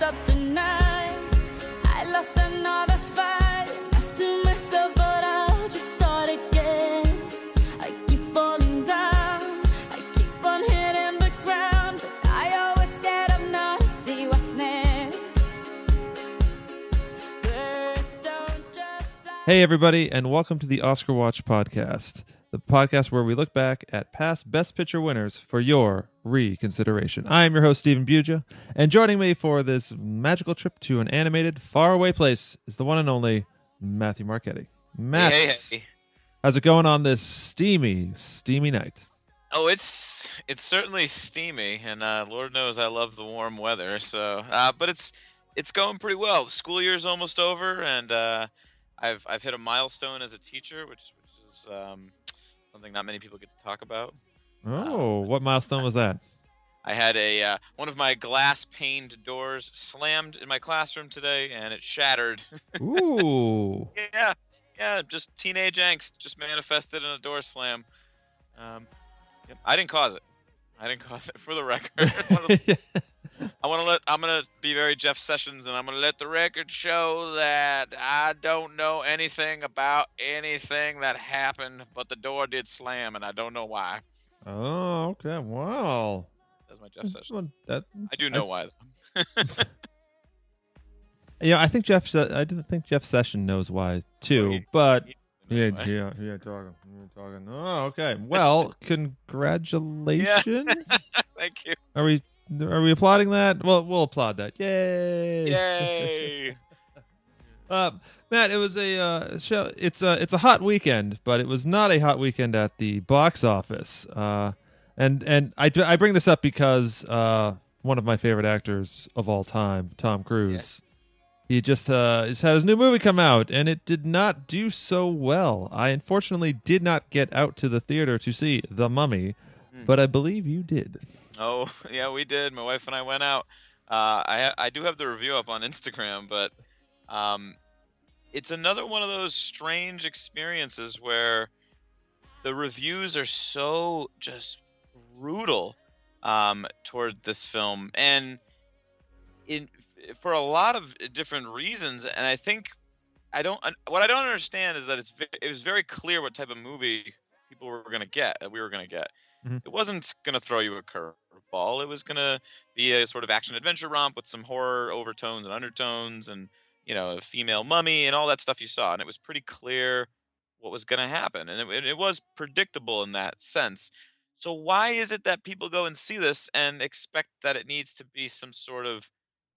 stop tonight. I lost another fight. To myself, but I'll just start again. I keep falling down. I keep on hitting the ground. But I always get up now to see what's next. Hey, everybody, and welcome to the Oscar Watch Podcast, the podcast where we look back at past Best Picture winners for your reconsideration. I am your host, Stephen Buja, and joining me for this magical trip to an animated, faraway place is the one and only Matthew Marchetti. Matt, Hey, hey. how's it going on this steamy, steamy night? Oh, it's it's certainly steamy, and uh, Lord knows I love the warm weather. So, uh, but it's it's going pretty well. The school year's almost over, and uh, I've I've hit a milestone as a teacher, which which is um, something not many people get to talk about. Oh, what milestone was that? I had a uh, one of my glass paned doors slammed in my classroom today, and it shattered. Ooh. yeah, yeah, just teenage angst just manifested in a door slam. Um, I didn't cause it. I didn't cause it. For the record, I want to let. I'm gonna be very Jeff Sessions, and I'm gonna let the record show that I don't know anything about anything that happened, but the door did slam, and I don't know why. oh, okay. Wow. That's my Jeff Sessions. That, I do know why. Though. yeah, I think Jeff. I didn't think Jeff Session knows why too, he- but he- yeah, yeah, yeah, talking, yeah, talking. Oh, okay. Well, congratulations. Thank you. Are we are we applauding that? Well, we'll applaud that. Yay! Yay! Uh, Matt, it was a uh, show. It's a it's a hot weekend, but it was not a hot weekend at the box office. Uh, and and I I bring this up because uh, one of my favorite actors of all time, Tom Cruise, he just uh, has had his new movie come out, and it did not do so well. I unfortunately did not get out to the theater to see The Mummy, but I believe you did. Oh yeah, we did. My wife and I went out. Uh, I I do have the review up on Instagram, but um, it's another one of those strange experiences where the reviews are so just brutal um, toward this film, and in for a lot of different reasons. And I think I don't what I don't understand is that it's it was very clear what type of movie people were going to get that we were going to get. It wasn't going to throw you a curveball. It was going to be a sort of action adventure romp with some horror overtones and undertones, and you know, a female mummy and all that stuff you saw. And it was pretty clear what was going to happen, and it, it was predictable in that sense. So why is it that people go and see this and expect that it needs to be some sort of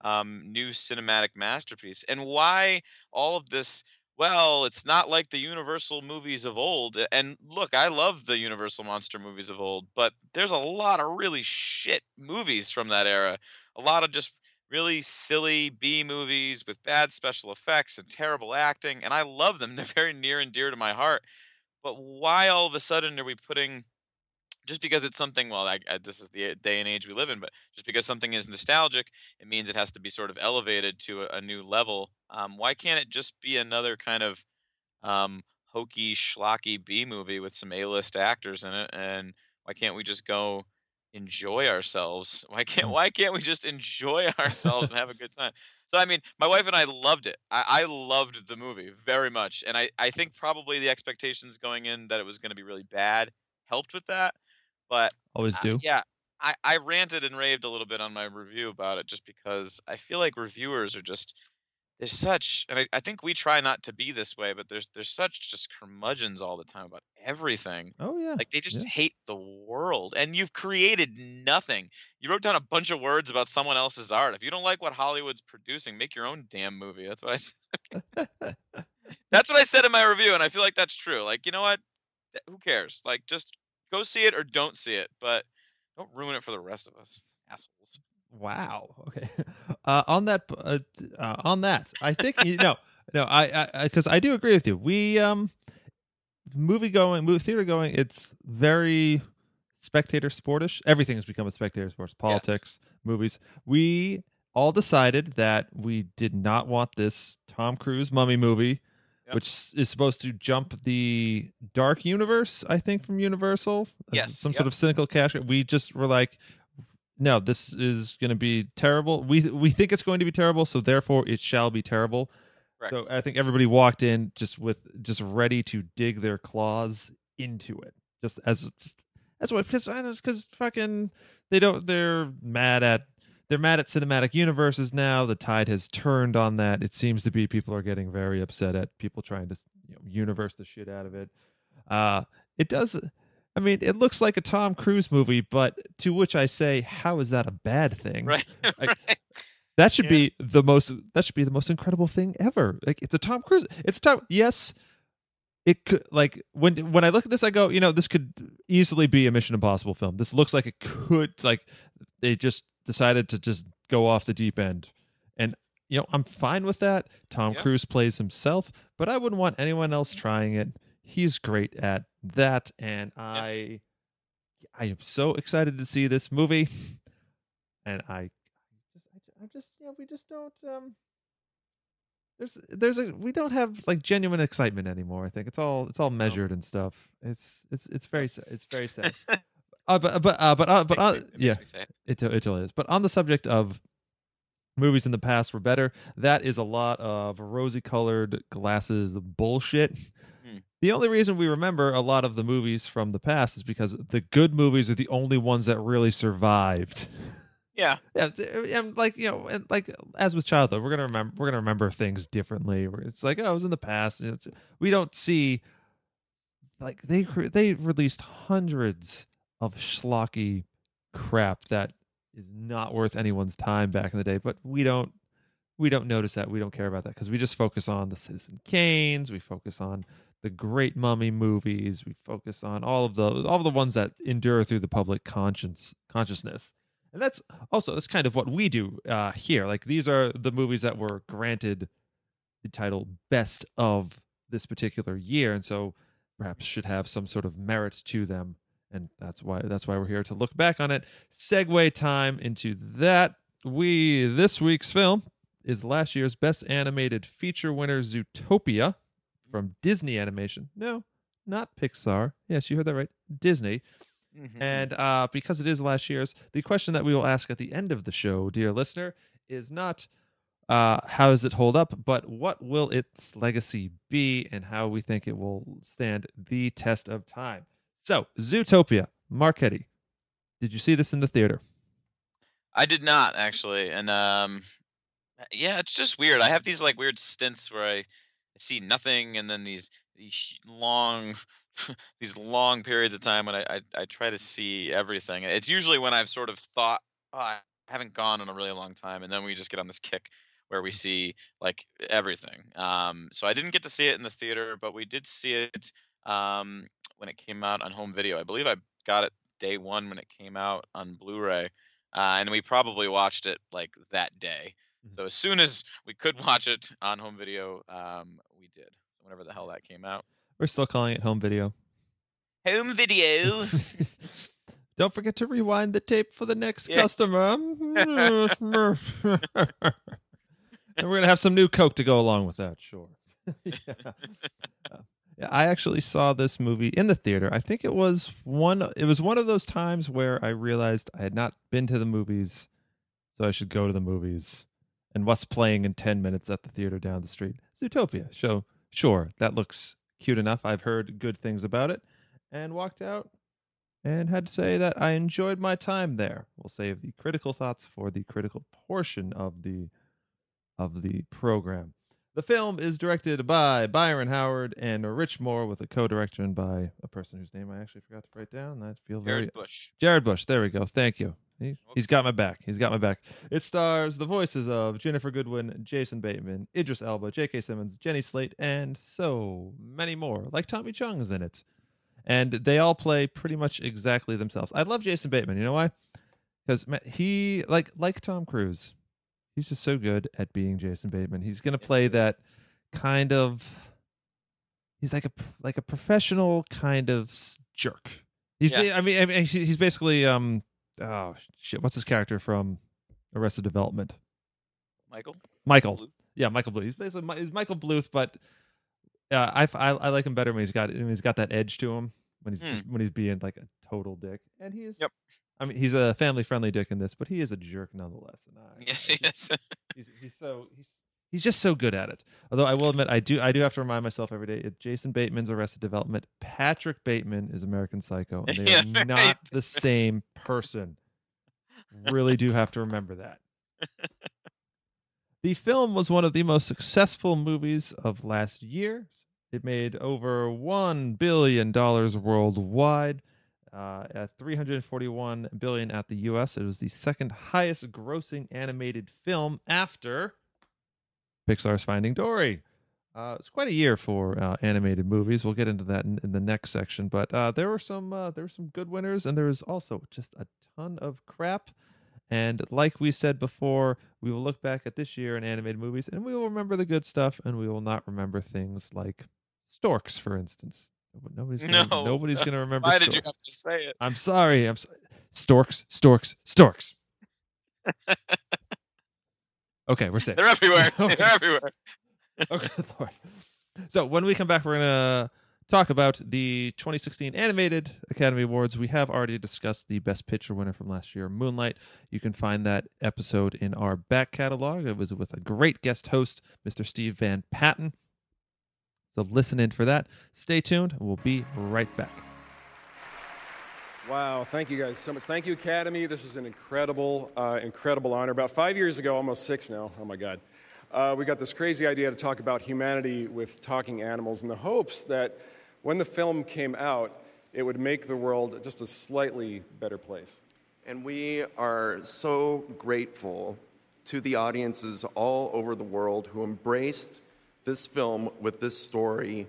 um, new cinematic masterpiece? And why all of this? Well, it's not like the Universal movies of old. And look, I love the Universal monster movies of old, but there's a lot of really shit movies from that era. A lot of just really silly B movies with bad special effects and terrible acting, and I love them. They're very near and dear to my heart. But why all of a sudden are we putting just because it's something well I, I, this is the day and age we live in but just because something is nostalgic it means it has to be sort of elevated to a, a new level um, why can't it just be another kind of um, hokey schlocky b movie with some a-list actors in it and why can't we just go enjoy ourselves? Why can't why can't we just enjoy ourselves and have a good time? So i mean my wife and i loved it. I, I loved the movie very much and I, I think probably the expectations going in that it was going to be really bad helped with that but Always uh, do. yeah, I, I ranted and raved a little bit on my review about it just because I feel like reviewers are just there's such and I, I think we try not to be this way, but there's there's such just curmudgeons all the time about everything. Oh yeah. Like they just Yeah. hate the world. And you've created nothing. You wrote down a bunch of words about someone else's art. If you don't like what Hollywood's producing, make your own damn movie. That's what I said. That's what I said in my review, and I feel like that's true. Like, you know what? Who cares? Like just go see it or don't see it, but don't ruin it for the rest of us. Assholes. Wow. Okay. Uh, on that, uh, uh, on that, I think you know, no, I, I, because I do agree with you. We, um, movie going, movie theater going, it's very spectator sportish. Everything has become a spectator sports. Politics, movies. We all decided that we did not want this Tom Cruise mummy movie, Yep. which is supposed to jump the dark universe. I think from Universal. Uh, Yes, Some yep. sort of cynical cash. We just were like, no, this is going to be terrible. We we think it's going to be terrible, so therefore it shall be terrible. Correct. So I think everybody walked in just with just ready to dig their claws into it, just as just that's what because because fucking they don't they're mad at they're mad at cinematic universes now. The tide has turned on that. It seems to be people are getting very upset at people trying to you know, universe the shit out of it. Uh, it does. I mean, it looks like a Tom Cruise movie, but to which I say, how is that a bad thing? right. I- right. That should Yeah. be the most. That should be the most incredible thing ever. Like it's a Tom Cruise. It's Tom. Yes, it could. Like when when I look at this, I go, you know, this could easily be a Mission Impossible film. This looks like it could. Like they just decided to just go off the deep end, and you know, I'm fine with that. Tom Yeah. Cruise plays himself, but I wouldn't want anyone else trying it. He's great at that, and I, I am so excited to see this movie, and I I just you know, we just don't um there's there's a we don't have like genuine excitement anymore. I think it's all it's all measured and stuff. It's it's it's very it's very sad. uh, but but uh, but uh, but uh, it yeah, makes me sad. it it totally is. But on the subject of movies in the past were better, that is a lot of rosy colored glasses bullshit. Hmm. The only reason we remember a lot of the movies from the past is because the good movies are the only ones that really survived. Yeah. Yeah, and like you know, and like as with childhood, we're gonna remember we're gonna remember things differently. It's like oh, it was in the past. We don't see like they they released hundreds of schlocky crap that is not worth anyone's time back in the day, but we don't we don't notice that. We don't care about that because we just focus on the Citizen Kanes. We focus on the great mummy movies. We focus on all of the all of the ones that endure through the public conscience consciousness. And that's also that's kind of what we do uh, here. Like these are the movies that were granted the title "Best of" this particular year, and so perhaps should have some sort of merit to them. And that's why that's why we're here to look back on it. Segue time into that. We this week's film is last year's Best Animated Feature winner, Zootopia, from Disney Animation. No, not Pixar. Yes, you heard that right. Disney. Mhm. And uh, because it is last year's, the question that we will ask at the end of the show, dear listener, is not uh, how does it hold up, but what will its legacy be and how we think it will stand the test of time. So, Zootopia, Marchetti, did you see this in the theater? I did not actually, and um, yeah, it's just weird. I have these like weird stints where I see nothing, and then these these long these long periods of time when I, I I try to see everything. It's usually when I've sort of thought, oh, I haven't gone in a really long time, and then we just get on this kick where we see like everything. Um, so I didn't get to see it in the theater, but we did see it um when it came out on home video. I believe I got it day one when it came out on Blu-ray uh, and we probably watched it like that day. Mhm. So as soon as we could watch it on home video, um, we did. Whenever the hell that came out. We're still calling it home video. Home video. Don't forget to rewind the tape for the next Yeah. customer. and we're gonna have some new Coke to go along with that. Sure. yeah. Uh, yeah, I actually saw this movie in the theater. I think it was one. It was one of those times where I realized I had not been to the movies, so I should go to the movies. And what's playing in ten minutes at the theater down the street? Zootopia. So sure, that looks cute enough. I've heard good things about it, and walked out and had to say that I enjoyed my time there. We'll save the critical thoughts for the critical portion of the of the program. The film is directed by Byron Howard and Rich Moore, with a co-direction by a person whose name I actually forgot to write down. I feel very Jared Bush. Jared Bush. There we go. Thank you. He, he's got my back. He's got my back. It stars the voices of Ginnifer Goodwin, Jason Bateman, Idris Elba, J.K. Simmons, Jenny Slate, and so many more. Like Tommy Chong's in it, and they all play pretty much exactly themselves. I love Jason Bateman. You know why? Because he like like Tom Cruise. He's just so good at being Jason Bateman. He's gonna play that kind of. He's like a like a professional kind of jerk. He's Yeah. I mean I mean he's basically um oh shit what's his character from Arrested Development Michael. Michael Bluth? yeah Michael Bluth he's basically he's Michael Bluth but uh, I, I I like him better when he's got when he's got that edge to him when he's Hmm. when he's being like a total dick and he's Yep. I mean, he's a family-friendly dick in this, but he is a jerk nonetheless. And I, Yes, he is. he's, he's so he's he's just so good at it. Although I will admit, I do I do have to remind myself every day. If Jason Bateman's Arrested Development, Patrick Bateman is American Psycho, and they Yeah, are not right. the same person. Really do have to remember that. the film was one of the most successful movies of last year. It made over one billion dollars worldwide. Uh, at 341 billion at the U.S., it was the second highest grossing animated film after Pixar's Finding Dory. Uh, it's quite a year for uh, animated movies. We'll get into that in, in the next section. But uh, there were some uh, there were some good winners, and there was also just a ton of crap. And like we said before, we will look back at this year in animated movies, and we will remember the good stuff, and we will not remember things like storks, for instance. Nobody's gonna, No. nobody's going to remember. Why did you have to say it? I'm sorry. I'm sorry. Storks, storks, storks. okay, we're safe. They're everywhere. They're everywhere. okay, Lord. So when we come back, we're gonna talk about the 2016 Animated Academy Awards. We have already discussed the Best Picture winner from last year, Moonlight. You can find that episode in our back catalog. It was with a great guest host, Mr. Steve Van Patten. So listen in for that. Stay tuned. We'll be right back. Wow, thank you guys so much. Thank you, Academy. This is an incredible, uh, incredible honor. About five years ago, almost six now, oh my God, uh, we got this crazy idea to talk about humanity with talking animals in the hopes that when the film came out, it would make the world just a slightly better place. And we are so grateful to the audiences all over the world who embraced this film with this story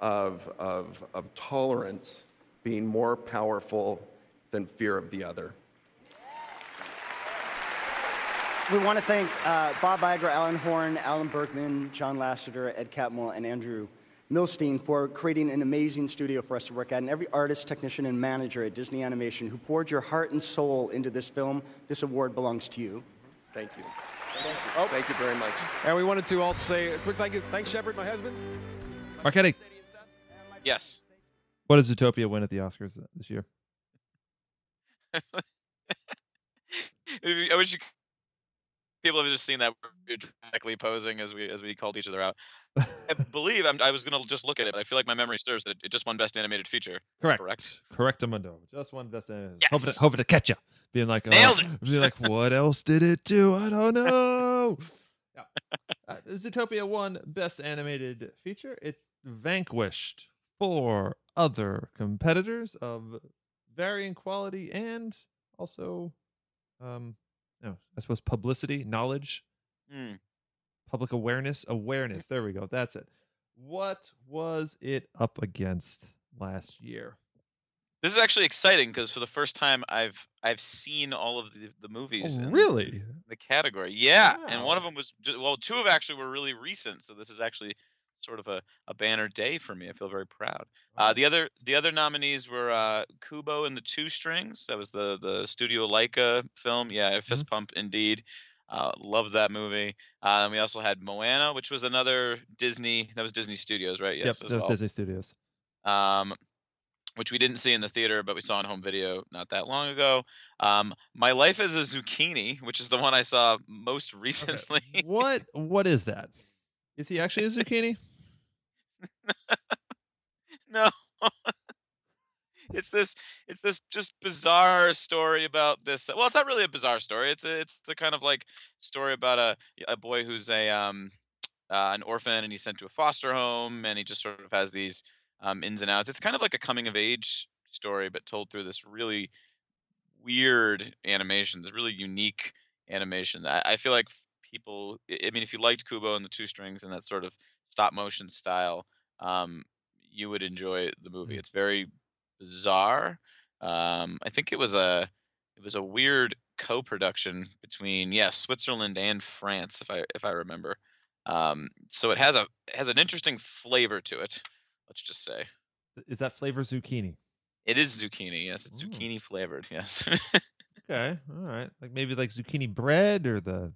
of, of, of tolerance being more powerful than fear of the other. We want to thank uh, Bob Iger, Alan Horn, Alan Bergman, John Lasseter, Ed Catmull, and Andrew Millstein for creating an amazing studio for us to work at, and every artist, technician, and manager at Disney Animation who poured your heart and soul into this film. This award belongs to you. Thank you. Oh. Thank you very much. And we wanted to also say a quick thank you. Thanks, Shepard, my husband. Marchetti, Yes. what does Zootopia win at the Oscars this year? I wish you people have just seen that we're directly posing as we as we called each other out. I believe I'm, I was gonna just look at it, but I feel like my memory serves that it just won Best Animated Feature. Correct. Correct. Correct, Amundo. Just one best. Uh, Yes. Hoping, to, hoping to catch you. Being like, Nailed oh, it. Being like, what else did it do? I don't know. yeah. uh, Zootopia won Best Animated Feature. It vanquished four other competitors of varying quality and also, um, no, I suppose publicity, knowledge, Hmm. public awareness, awareness. There we go. That's it. What was it up against last year? This is actually exciting because for the first time I've I've seen all of the, the movies. Oh, in really? The category, yeah, and one of them was well, two of actually were really recent, so this is actually sort of a, a banner day for me. I feel very proud. Uh, the other the other nominees were uh, Kubo and the Two Strings. That was the the Studio Laika film. Yeah, a fist pump indeed. Uh, loved that movie. Uh, and we also had Moana, which was another Disney. That was Disney Studios, right? Yes, yep, that was well. Disney Studios. Um, which we didn't see in the theater, but we saw on home video not that long ago. Um, My Life as a Zucchini, which is the one I saw most recently. what what is that? Is he actually a zucchini? no. it's this it's this just bizarre story about this well it's not really a bizarre story it's a, it's the kind of like story about a a boy who's a um uh, an orphan and he's sent to a foster home and he just sort of has these um, ins and outs it's kind of like a coming of age story but told through this really weird animation this really unique animation i, I feel like people i mean if you liked kubo and the two strings and that sort of stop motion style um, you would enjoy the movie. Mm. It's very bizarre. Um, I think it was a it was a weird co-production between yeah Switzerland and France if I if I remember. Um, so it has a it has an interesting flavor to it. Let's just say Is that flavor zucchini? it is zucchini. Yes, it's Ooh. zucchini flavored. Yes. Okay, all right. Like maybe like zucchini bread or the,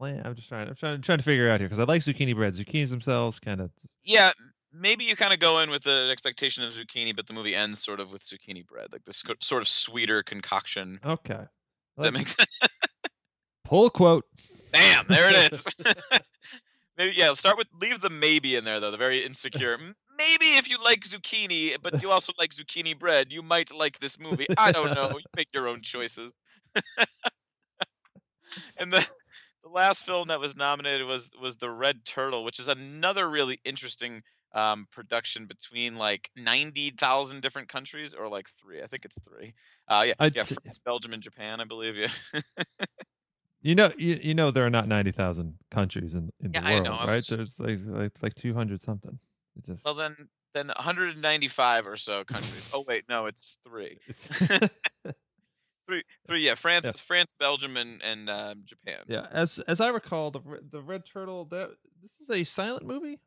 I'm just trying. I'm trying trying to figure out here because I like zucchini bread. Zucchinis themselves kind of. yeah, maybe you kind of go in with the expectation of zucchini, but the movie ends sort of with zucchini bread, like this sort of sweeter concoction. Okay. Does that make sense? Pull quote. Bam, there it is. maybe yeah. Start with leave the maybe in there though. The very insecure. Maybe if you like zucchini, but you also like zucchini bread, you might like this movie. I don't know. You make your own choices. and the the last film that was nominated was was the Red Turtle, which is another really interesting um, production between like ninety thousand different countries, or like three. I think it's three. Uh, yeah, I'd yeah, say- France, Belgium, and Japan, I believe. Yeah. You know, you, you know there are not ninety thousand countries in, in Yeah, the I world, know, right? just- There's like like like two hundred something. It just well, then then 195 or so countries. oh wait, no, it's three. Three, three. Yeah, France, Yeah. France, Belgium, and and um, Japan. yeah, as as I recall, the the Red Turtle that this is a silent movie.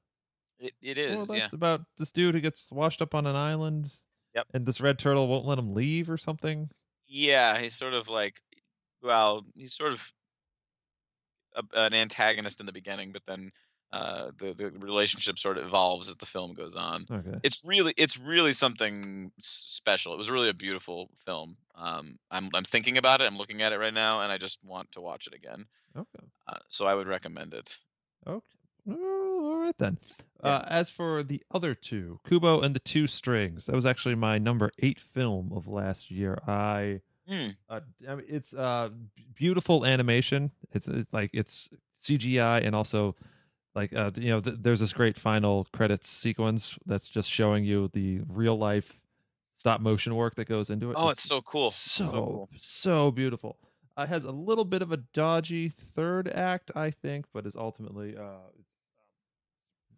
It, it Well, yeah. about this dude who gets washed up on an island. Yep. And this red turtle won't let him leave or something. Yeah, he's sort of like, well, he's sort of a, an antagonist in the beginning, but then uh, the the relationship sort of evolves as the film goes on. Okay. It's really it's really something special. It was really a beautiful film. Um, I'm I'm thinking about it. I'm looking at it right now, and I just want to watch it again. Okay. Uh, so I would recommend it. Okay. All right then. Yeah. Uh, as for the other two, Kubo and the Two Strings, that was actually my number eight film of last year. I, Hmm. uh, I mean, it's uh, beautiful animation. It's, it's like it's CGI and also like uh, you know, th- there's this great final credits sequence that's just showing you the real life stop motion work that goes into it. Oh, it's so cool. so cool. so beautiful. Uh, it has a little bit of a dodgy third act, I think, but is ultimately uh, it's, um,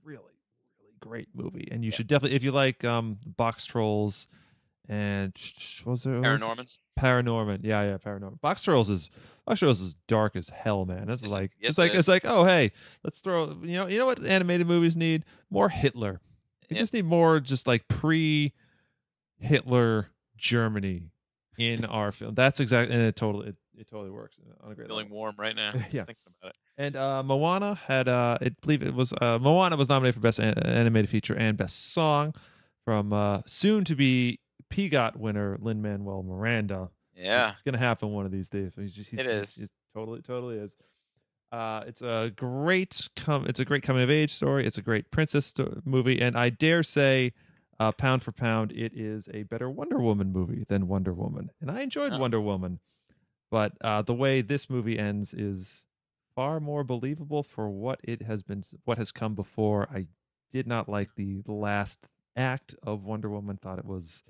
really really great movie. And you Yeah. should definitely, if you like um, Box Trolls and was there was- Paranorman. Paranorman, yeah, yeah, Paranorman. Box Trolls is Box Trolls is dark as hell, man. It's Yes, it- like yes, it's like it it's like oh hey, let's throw you know you know what animated movies need more Hitler. Yep. just need more just like pre Hitler Germany in our film. That's exactly and it totally it, it totally works on a great Feeling level. warm right now. Yeah. Thinking about it. And uh, Moana had uh, I believe it was uh, Moana was nominated for best an- animated feature and best song from uh, soon to be PGOT winner Lin Manuel Miranda. Yeah. It's gonna happen one of these days. He's just, he's, It he's- It totally, totally is. Uh, it's a great com- It's a great coming of age story. It's a great princess sto- movie, and I dare say, uh, pound for pound, it is a better Wonder Woman movie than Wonder Woman. And I enjoyed Oh. Wonder Woman, but uh, the way this movie ends is far more believable for what it has been, what has come before. I did not like the last act of Wonder Woman. Thought it was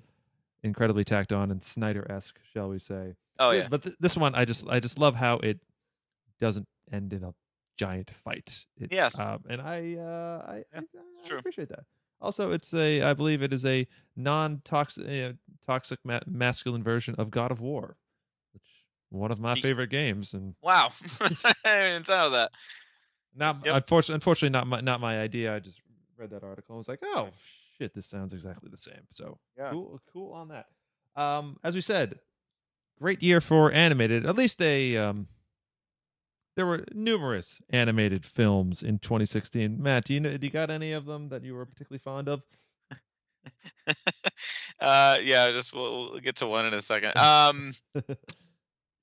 incredibly tacked on and Snyder esque, shall we say? Oh Yeah. But th- this one, I just I just love how it doesn't end in a giant fight. It, Yes. um, and I uh, I, Yeah, I, I appreciate that. Also, it's a I believe it is a non-toxic uh, toxic ma- masculine version of God of War, which one of my favorite games, and Wow. I didn't know that. not Yep. unfortunately, unfortunately not my not my idea. I just read that article. and was like, oh shit, this sounds exactly the same. So Yeah. cool, cool on that. Um, as we said, great year for animated. At least a um, there were numerous animated films in 2016. Matt, do you know? Do you got any of them that you were particularly fond of? uh yeah just we'll, we'll get to one in a second um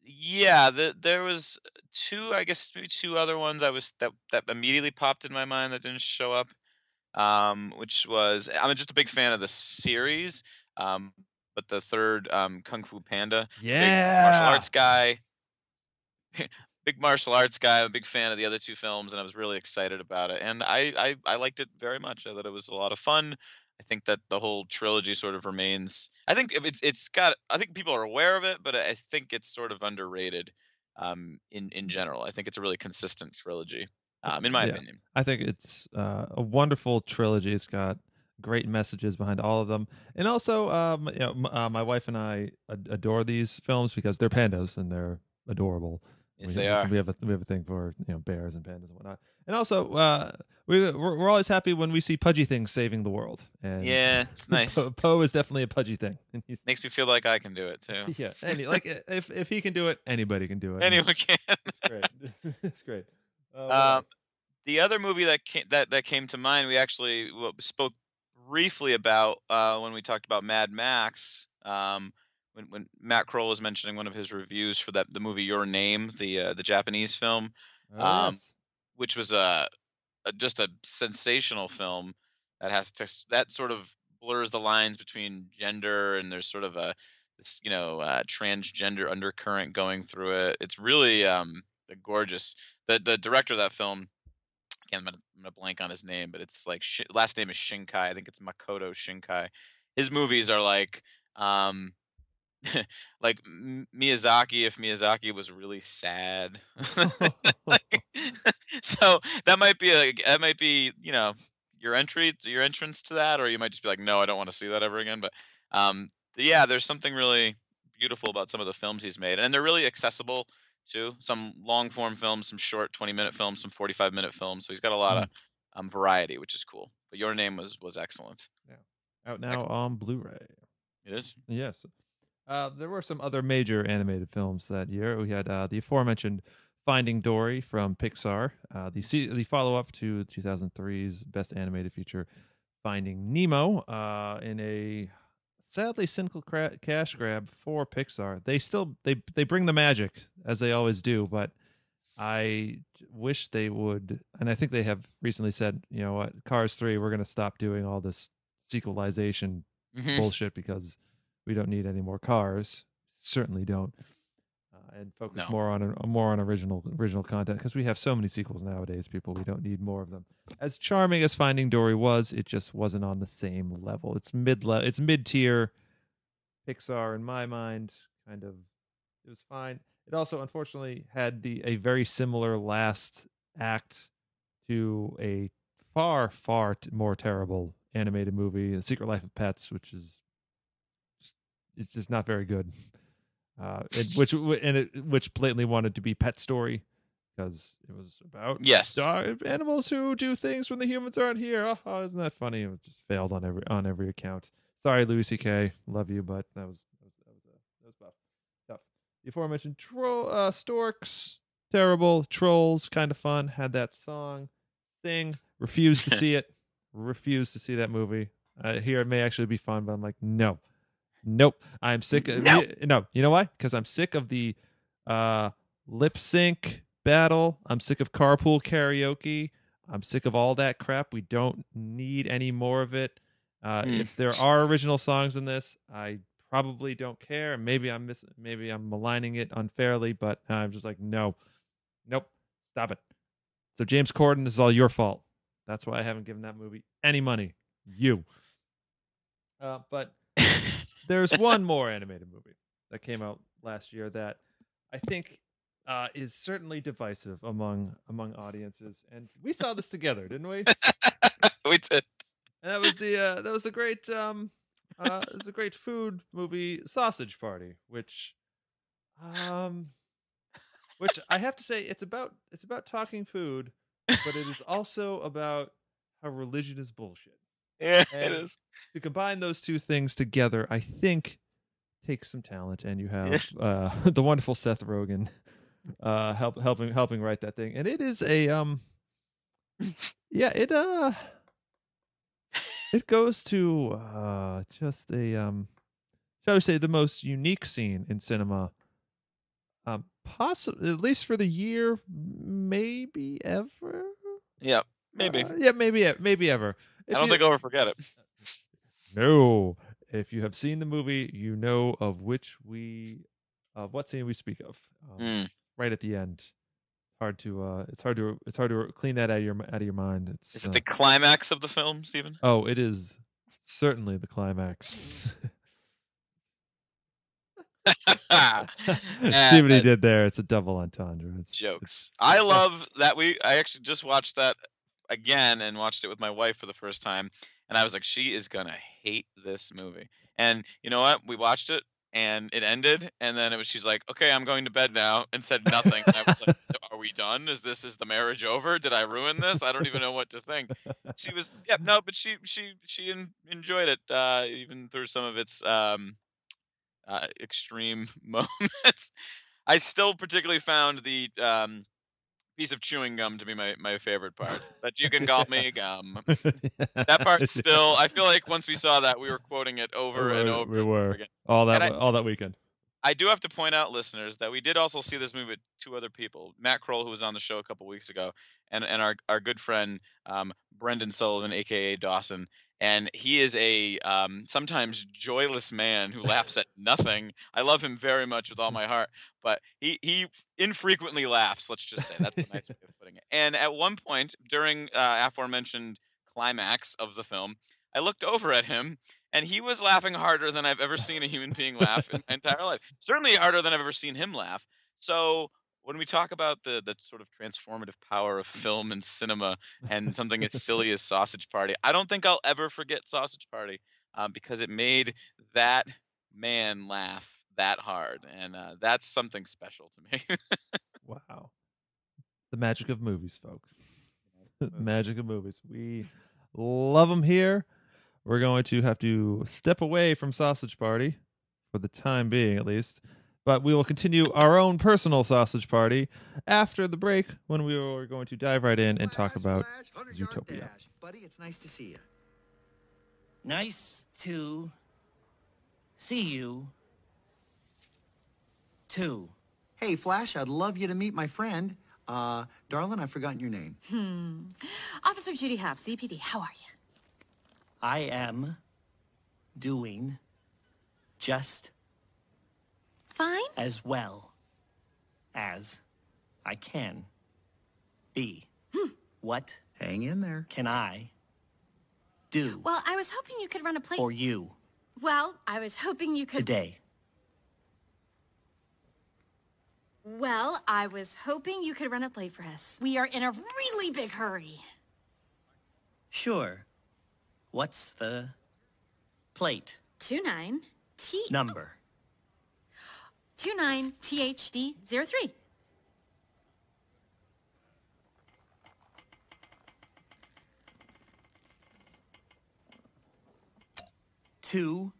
yeah the, there was two i guess maybe two other ones i was that that immediately popped in my mind that didn't show up um which was i'm just a big fan of the series um but the third um kung fu panda yeah, martial arts guy. Big martial arts guy i'm a big fan of the other two films and i was really excited about it and I, I i liked it very much i thought it was a lot of fun. I think that the whole trilogy sort of remains i think it's it's got i think people are aware of it but i think it's sort of underrated um in in general. I think it's a really consistent trilogy um in my Yeah. opinion I think it's uh, a wonderful trilogy. It's got great messages behind all of them, and also, um, you know, m- uh, my wife and I ad- adore these films because they're pandas and they're adorable. yes we, they are We have a we have a thing for you know bears and pandas and whatnot, and also uh, we we're, we're always happy when we see pudgy things saving the world. And yeah it's nice Po, Po is definitely a pudgy thing. Makes me feel like i can do it too yeah, any, like if if he can do it, anybody can do it. anyone can it's great. it's great. What Um, the other movie that came, that that came to mind, we actually spoke briefly about uh, when we talked about Mad Max. Um, when, when Matt Kroll was mentioning one of his reviews for that the movie Your Name, the uh, the Japanese film, Oh, Um, yes. which was a, a just a sensational film that has to that sort of blurs the lines between gender and there's sort of a this you know uh, transgender undercurrent going through it. It's really um a gorgeous. The the director of that film, again I'm gonna, I'm gonna blank on his name, but it's like last name is Shinkai. I think it's Makoto Shinkai. His movies are like um like Miyazaki if Miyazaki was really sad. like, so that might be a that might be you know your entry your entrance to that or you might just be like no i don't want to see that ever again but um yeah there's something really beautiful about some of the films he's made and they're really accessible too some long form films some short 20 minute films some 45 minute films so he's got a lot of um, variety which is cool but your name was was excellent Yeah. Out now Excellent. on Blu-ray. it is Yes. Uh, there were some other major animated films that year. We had uh, the aforementioned Finding Dory from Pixar, uh, the the follow up to 2003's best animated feature, Finding Nemo, uh, in a sadly cynical cra- cash grab for Pixar. They still they they bring the magic as they always do, but I wish they would, and I think they have recently said, you know what, Cars three, we're going to stop doing all this sequelization Mhm. bullshit because we don't need any more cars. Certainly don't. And focus No. more on more on original original content because we have so many sequels nowadays. People, we don't need more of them. As charming as Finding Dory was, it just wasn't on the same level. It's mid level. It's mid tier. Pixar, in my mind, kind of it was fine. It also, unfortunately, had the a very similar last act to a far, far t- more terrible animated movie, The Secret Life of Pets, which is just it's just not very good. Uh, it, which and it which blatantly wanted to be Pet Story because it was about yes animals who do things when the humans aren't here. Oh, isn't that funny? It just failed on every on every account. Sorry, Louis C.K. Love you, but that was that was that was, uh, that was tough. Tough. The aforementioned tro- uh, storks, terrible. Trolls, kind of fun. Had that song. Thing. Refused to see it. Refused to see that movie. Uh, here it may actually be fun, but I'm like, no, nope. I'm sick. Of, No. no. You know why? Because I'm sick of the uh, lip sync battle. I'm sick of carpool karaoke. I'm sick of all that crap. We don't need any more of it. Uh, Hmm. If there are original songs in this, I probably don't care. Maybe I'm miss- maybe I'm maligning it unfairly, but I'm just like, no, nope, stop it. So James Corden, this is all your fault. That's why I haven't given that movie any money. You. Uh, but there's one more animated movie that came out last year that I think uh, is certainly divisive among among audiences, and we saw this together, didn't we? we did And that was the uh, that was the great um uh it was a great food movie Sausage Party, which um which I have to say it's about it's about talking food, but it is also about how religion is bullshit. Yeah it And- is. To combine those two things together, I think takes some talent and you have uh the wonderful Seth Rogen uh help helping helping write that thing. And it is a um yeah, it uh it goes to uh just a um shall we say the most unique scene in cinema. Um possibly at least for the year maybe ever? Yeah maybe. Uh, yeah maybe maybe ever i don't think i'll ever forget it no if you have seen the movie you know of which we of what scene we speak of um, Mm. right at the end hard to uh it's hard to it's hard to clean that out of your out of your mind it's is it uh, the climax of the film stephen Oh, it is certainly the climax. See what he did there. It's a double entendre. It's, jokes. I love that we. I actually just watched that again and watched it with my wife for the first time, and I was like, she is gonna hate this movie. And you know what? We watched it, and it ended, and then it was she's like, okay, I'm going to bed now, and said nothing. And I was like, are we done? Is this is the marriage over? Did I ruin this? I don't even know what to think. She was, yeah, no, but she she she en- enjoyed it, uh, even through some of its um, uh, extreme moments. I still particularly found the um, piece of chewing gum to be my, my favorite part. But you can call me gum. That part still. I feel like once we saw that, we were quoting it over and over. We were again. all that I- all that weekend. I do have to point out, listeners, that we did also see this movie with two other people. Matt Kroll, who was on the show a couple weeks ago, and, and our, our good friend um, Brendan Sullivan, aka Dawson. And he is a um, sometimes joyless man who laughs at nothing. I love him very much with all my heart, but he, he infrequently laughs. Let's just say that's a nice way of putting it. And at one point during uh, aforementioned climax of the film, I looked over at him and he was laughing harder than I've ever seen a human being laugh in my entire life. Certainly harder than I've ever seen him laugh. So when we talk about the the sort of transformative power of film and cinema and something as silly as Sausage Party, I don't think I'll ever forget Sausage Party um, because it made that man laugh that hard, and uh, that's something special to me. Wow. The magic of movies, folks. the magic of movies. We love them here. We're going to have to step away from Sausage Party for the time being, at least. But we will continue our own personal sausage party after the break when we are going to dive right in and talk about Zootopia. Buddy, it's nice to see you. Nice to see you too. Hey, Flash, I'd love you to meet my friend. Uh, darling, I've forgotten your name. Hmm. Officer Judy Hopp, ZPD, how are you? I am doing just Fine. as well as I can be. Hmm. What Hang in there. can I do Well, I was hoping you could run a play. for you Well, I was hoping you could. today? Well, I was hoping you could run a play for us. We are in a really big hurry. Sure. What's the plate Two nine T number? 29THD03. Two,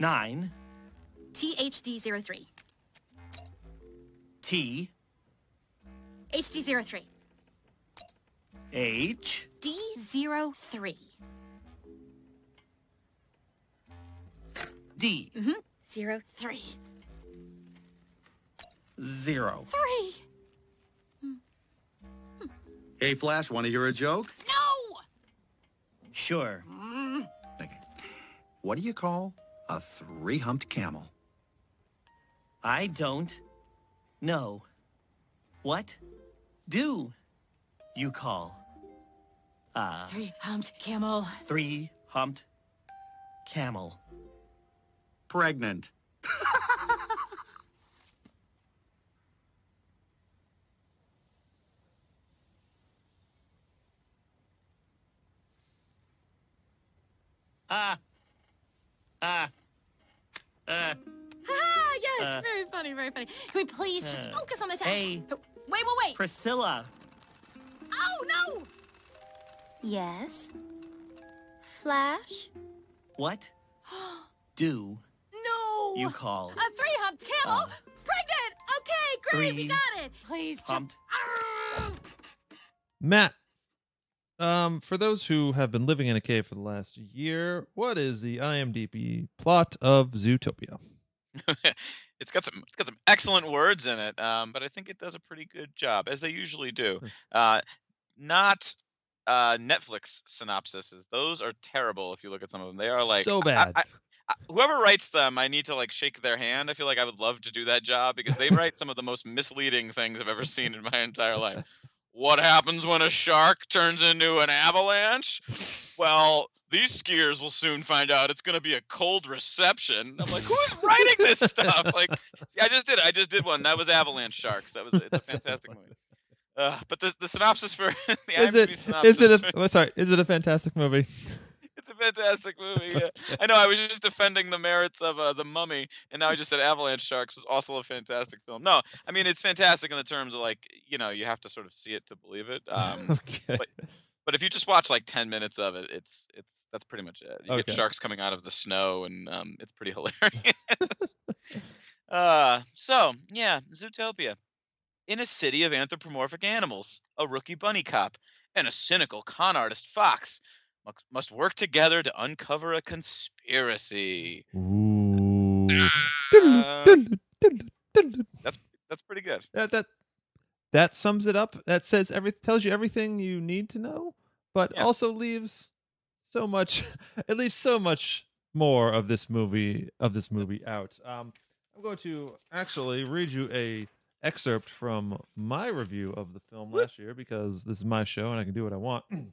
nine, THD03. T, HD03. H, D03. D. Mm-hmm. Zero, three. Zero. Three. Hey, Flash, want to hear a joke? No! Sure. Mm. Okay. What do you call a three-humped camel? I don't know. What do you call a... Three-humped camel. Three-humped camel. Pregnant. Ah. Ah. Ah. Ah, yes, Uh, very funny, very funny. Can we please just uh, focus on the task? hey. Oh, Wait, wait, wait. Priscilla. Oh, no! Yes? Flash? What do! You call A three humped camel? Uh, Pregnant! Okay, great, we got it. Please just. humped? Ah! Matt, um, for those who have been living in a cave for the last year, what is the IMDb plot of Zootopia? it's got some it's got some excellent words in it, um, but I think it does a pretty good job, as they usually do. Uh, not uh, Netflix synopsises; those are terrible. If you look at some of them, they are like so bad. I- I- whoever writes them, I need to like shake their hand. I feel like I would love to do that job because they write some of the most misleading things I've ever seen in my entire life. What happens when a shark turns into an avalanche? Well, these skiers will soon find out it's going to be a cold reception. I'm like, who's writing this stuff? Like, I just did. I just did one. That was Avalanche Sharks. That was it's a fantastic movie. Uh, but the the synopsis for the is IMDb it? synopsis Is it for- a? oh, sorry. Is it a fantastic movie? It's a fantastic movie. Yeah. I know. I was just defending the merits of uh, the Mummy, and now I just said Avalanche Sharks was also a fantastic film. No, I mean it's fantastic in the terms of like you know you have to sort of see it to believe it. Um, okay. but- but if you just watch like ten minutes of it, it's it's that's pretty much it. You Okay. get sharks coming out of the snow, and um, it's pretty hilarious. uh, so yeah, Zootopia. in a city of anthropomorphic animals, a rookie bunny cop, and a cynical con artist fox must- must work together to uncover a conspiracy. Ooh. Uh, that's that's pretty good. that that that sums it up. That says every tells you everything you need to know, but Yeah. also leaves so much. It leaves so much more of this movie of this movie out. Um, I'm going to actually read you a excerpt from my review of the film last year because this is my show and I can do what I want.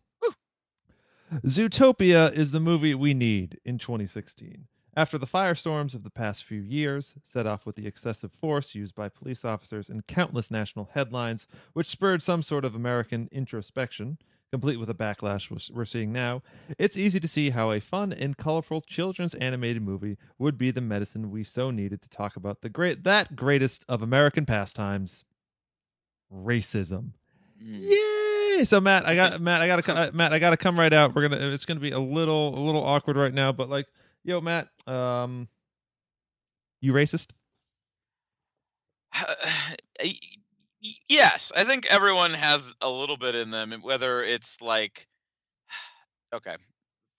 Zootopia is the movie we need in 2016. After the firestorms of the past few years, set off with the excessive force used by police officers and countless national headlines, which spurred some sort of American introspection, complete with a backlash we're- seeing now, it's easy to see how a fun and colorful children's animated movie would be the medicine we so needed to talk about the great that greatest of American pastimes, racism. Mm. Yay! So Matt, I got Matt, I got to uh, Matt, I got to come right out. We're gonna, it's gonna be a little, a little awkward right now, but like, yo, Matt, um, you racist? Y- yes, I think everyone has a little bit in them, whether it's like, okay,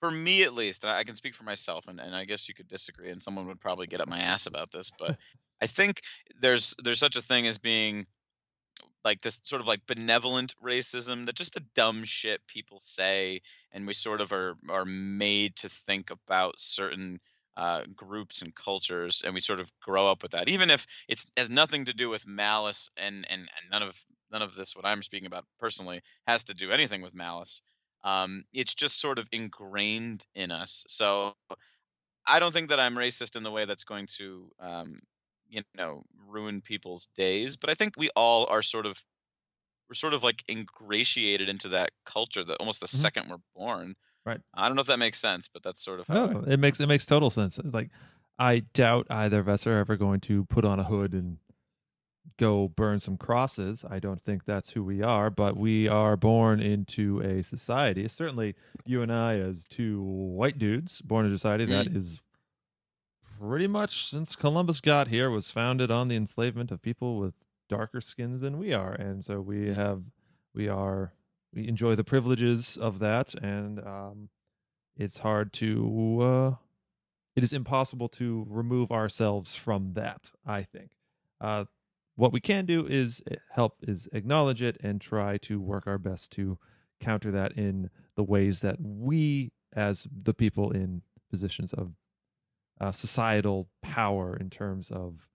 for me at least, and I can speak for myself, and, and I guess you could disagree, and someone would probably get up my ass about this, but I think there's there's such a thing as being like this sort of like benevolent racism that just the dumb shit people say and we sort of are are made to think about certain uh, groups and cultures and we sort of grow up with that. Even if it's has nothing to do with malice and and, and none of none of this what i'm speaking about personally has to do anything with malice um, it's just sort of ingrained in us. So i don't think that i'm racist in the way that's going to um, you know ruin people's days but i think we all are sort of we're sort of like ingratiated into that culture that almost the Mhm. second we're born Right. i don't know if that makes sense but that's sort of how Oh, it makes it makes total sense. Like, I doubt either of us are ever going to put on a hood and go burn some crosses. I don't think that's who we are, but we are born into a society. Certainly, you and I, as two white dudes born in a society that is pretty much since Columbus got here, was founded on the enslavement of people with darker skins than we are, and so we have we are we enjoy the privileges of that, and um, it's hard to uh, it is impossible to remove ourselves from that. I think. Uh, what we can do is help is acknowledge it and try to work our best to counter that in the ways that we as the people in positions of uh, societal power in terms of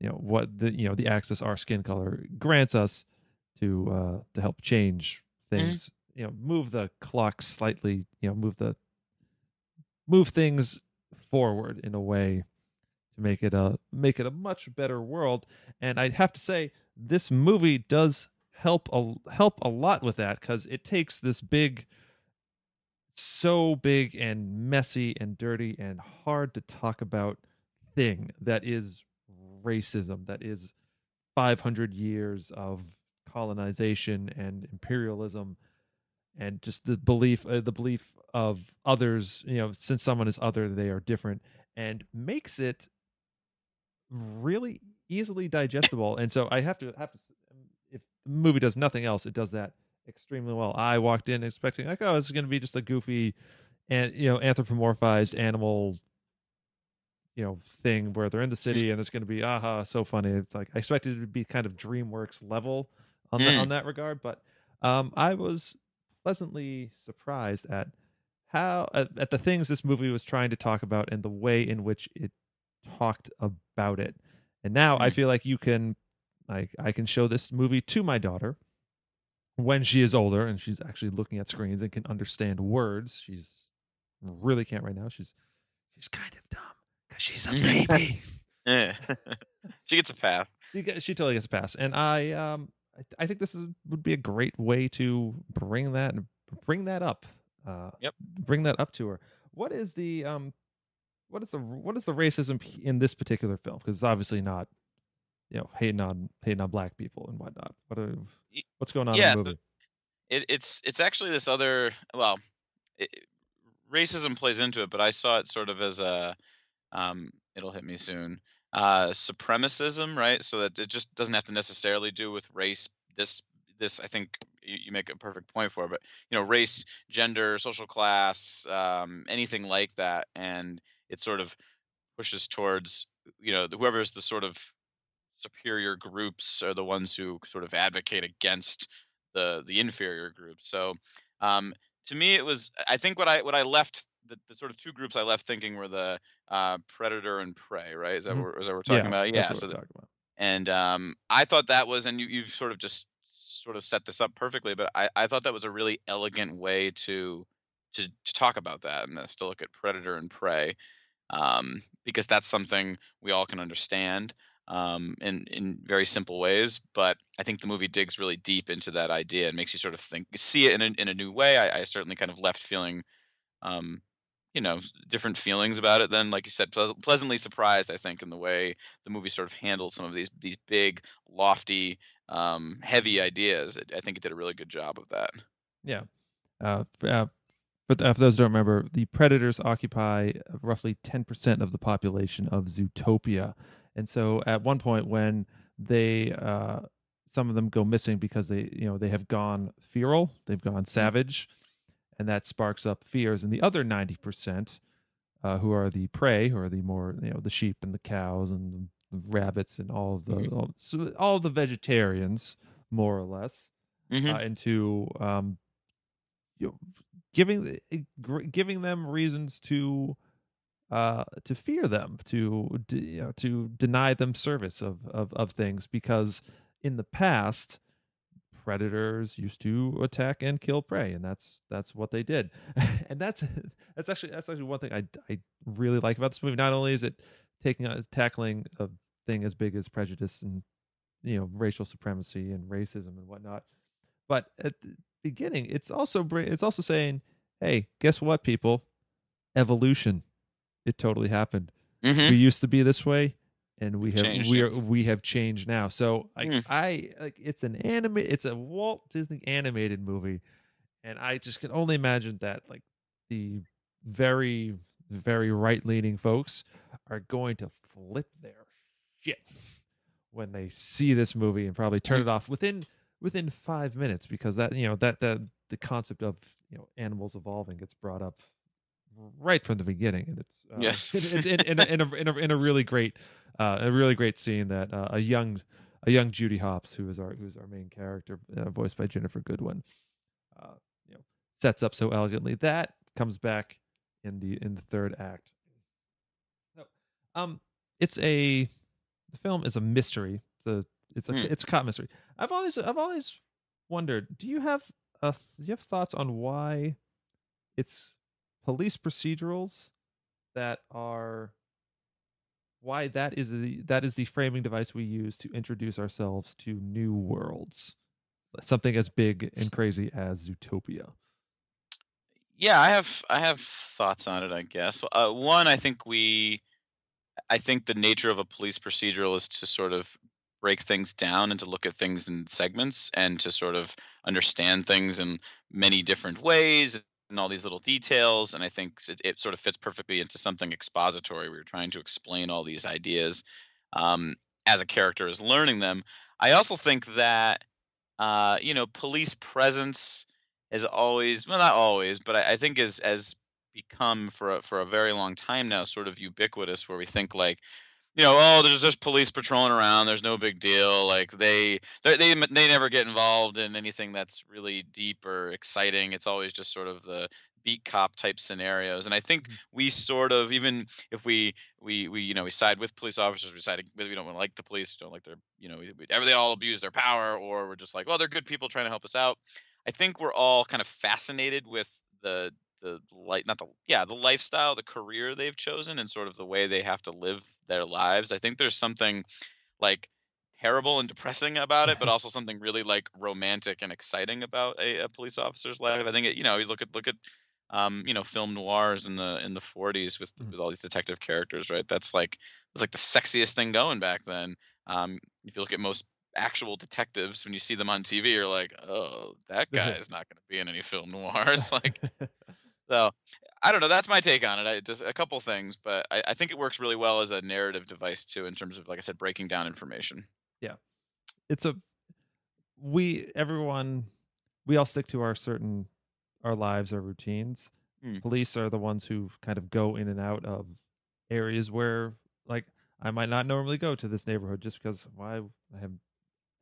you know what the you know the access our skin color grants us to uh to help change things you know move the clock slightly you know move the move things forward in a way to make it a make it a much better world. And i'd have to say this movie does help a help a lot with that cuz it takes this big so big and messy and dirty and hard to talk about thing that is racism that is 500 years of colonization and imperialism and just the belief uh, the belief of others you know since someone is other they are different and makes it really easily digestible. And so i have to have to if the movie does nothing else it does that extremely well. I walked in expecting like oh this is going to be just a goofy and you know anthropomorphized animal you know thing where they're in the city and it's going to be aha so funny. It's like i expected it to be kind of dreamworks level on that Mm. on that regard but um i was pleasantly surprised at how at, at the things this movie was trying to talk about and the way in which it talked about it. And now i Mm. feel like you can like i can show this movie to my daughter when she is older and she's actually looking at screens and can understand words she's really can't right now. She's she's kind of dumb because she's a baby. Yeah. she gets a pass. She, get- she totally gets a pass. And i um I, I think this is, would be a great way to bring that bring that up uh Yep. bring that up to her. What is the um what is the what is the racism in this particular film? Because it's obviously not you know hating on hating on black people and whatnot what are, what's going on yeah, in the so- movie it, it's it's actually this other well it, racism plays into it but i saw it sort of as a um it'll hit me soon uh, supremacism, right? So that it just doesn't have to necessarily do with race. This this I think you, you make a perfect point for, but you know, race, gender, social class, um, anything like that, and it sort of pushes towards you know whoever's the sort of superior groups are the ones who sort of advocate against the the inferior groups. So um, to me, it was I think what I what I left the, the sort of two groups I left thinking were the uh, predator and prey, right? Is that Mhm. what, is that what we're talking about? that's Yeah. So the- about. and um, I thought that was, and you you've sort of just sort of set this up perfectly, but I, I thought that was a really elegant way to to to talk about that and to look at predator and prey, um, because that's something we all can understand um, in in very simple ways. But I think the movie digs really deep into that idea and makes you sort of think, see it in a, in a new way. I, I certainly kind of left feeling. Um, you know, different feelings about it. than, like you said, pleas- pleasantly surprised. I think in the way the movie sort of handled some of these these big, lofty, um, heavy ideas. I think it did a really good job of that. Yeah. Uh, uh, but uh, for those who don't remember, the predators occupy roughly 10% of the population of Zootopia. And so at one point when they uh, some of them go missing because they you know they have gone feral, they've gone savage, and that sparks up fears in the other 90% uh, who are the prey, who are the more you know the sheep and the cows and the rabbits and all of the Mhm. all, so all of the vegetarians more or less Mhm. uh, into um, you know, giving the- giving them reasons to uh, to fear them, to you know, to deny them service of, of of things because in the past predators used to attack and kill prey and that's that's what they did. And that's that's actually that's actually one thing I, I really like about this movie. Not only is it taking tackling a thing as big as prejudice and you know racial supremacy and racism and whatnot but at the beginning it's also it's also saying hey guess what people? Evolution it totally happened Mhm. we used to be this way and we have Changed, we are we have changed now so I, Mm. I like it's an anime it's a walt disney animated movie and i just can only imagine that like the very very right leaning folks are going to flip their shit when they see this movie and probably turn it off within within five minutes because that you know that that the concept of you know animals evolving gets brought up right from the beginning and it's uh, Yes. it's in, in, a, in, a, in, a, in a really great uh, a really great scene that uh, a young a young Judy Hopps who is our who is our main character uh, voiced by Ginnifer Goodwin uh, you know sets up so elegantly that comes back in the in the third act so um it's a the film is a mystery the it's a Hmm. it's a cop mystery I've always I've always wondered do you have uh do you have thoughts on why it's police procedurals that are why that is the that is the framing device we use to introduce ourselves to new worlds something as big and crazy as Zootopia Yeah, I have I have thoughts on it. I guess uh, one, I think we, I think the nature of a police procedural is to sort of break things down and to look at things in segments and to sort of understand things in many different ways and all these little details. And I think it, it sort of fits perfectly into something expository. We were trying to explain all these ideas um, as a character is learning them. I also think that uh, you know police presence has always well not always but i, I think has has become for a, for a very long time now sort of ubiquitous where we think like you know oh there's just police patrolling around there's no big deal like they they they, they never get involved in anything that's really deep or exciting it's always just sort of the beat cop type scenarios and i think mm-hmm. we sort of even if we we we you know we side with police officers we whether we don't like the police don't like their you know we, we, they all abuse their power or we're just like well they're good people trying to help us out. I think we're all kind of fascinated with the the light not the yeah the lifestyle the career they've chosen and sort of the way they have to live their lives. I think there's something like terrible and depressing about it, but also something really like romantic and exciting about a, a police officer's life. I think it, you know you look at look at um, you know film noirs in the in the 40s with Mhm. with all these detective characters, right? That's like was like the sexiest thing going back then. Um, if you look at most actual detectives when you see them on TV, you're like, oh, that guy is not going to be in any film noirs. like, so I don't know. That's my take on it. I just a couple things, but I, I think it works really well as a narrative device too, in terms of like I said, breaking down information. Yeah, it's a we everyone we all stick to our certain our lives our routines Hmm. police are the ones who kind of go in and out of areas where like i might not normally go to this neighborhood just because why i have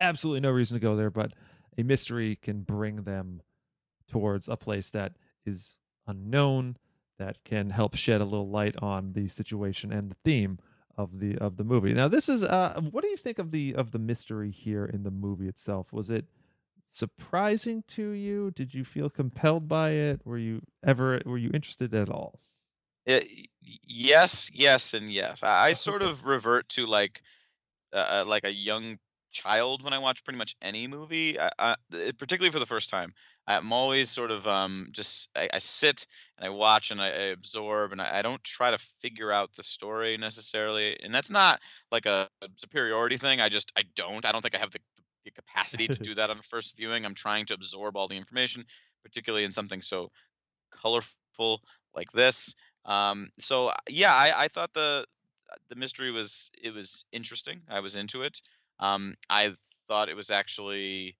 absolutely no reason to go there but a mystery can bring them towards a place that is unknown that can help shed a little light on the situation and the theme of the of the movie. Now, this is uh, what do you think of the of the mystery here in the movie itself? Was it surprising to you? Did you feel compelled by it? Were you ever were you interested at all? It, yes, yes, and yes. I, I sort of revert to like uh, like a young child when I watch pretty much any movie, I, I, particularly for the first time. I'm always sort of um, just I, I sit and I watch and I, absorb and I, I don't try to figure out the story necessarily. And that's not like a, a superiority thing. I just I don't. I don't think I have the, the capacity to do that on first viewing. I'm trying to absorb all the information, particularly in something so colorful like this. Um, so yeah, I, I thought the the mystery was it was interesting. I was into it. Um, I thought it was actually,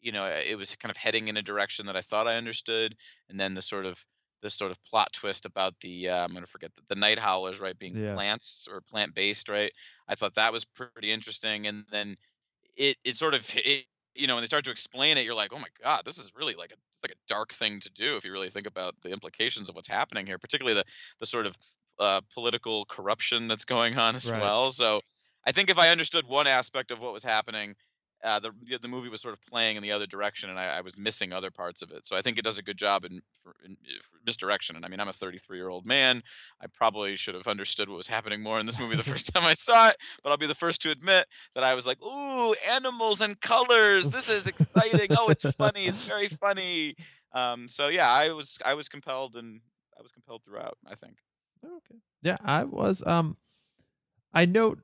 you know, it was kind of heading in a direction that I thought I understood, and then the sort of this sort of plot twist about the uh, I'm gonna forget the, the night howlers, right, being Yeah. plants or plant based, right? I thought that was pretty interesting, and then it it sort of it, you know when they start to explain it, you're like, oh my god, this is really like a like a dark thing to do if you really think about the implications of what's happening here, particularly the the sort of uh, political corruption that's going on as Right. well. So I think if I understood one aspect of what was happening, uh, the the movie was sort of playing in the other direction, and I, I was missing other parts of it. So I think it does a good job in, in for misdirection. And I mean, I'm a 33 year old man. I probably should have understood what was happening more in this movie the first time I saw it. But I'll be the first to admit that I was like, "Ooh, animals and colors! This is exciting! oh, it's funny! It's very funny!" Um, so yeah, I was I was compelled, and I was compelled throughout. I think. Okay. Yeah, I was. Um, I note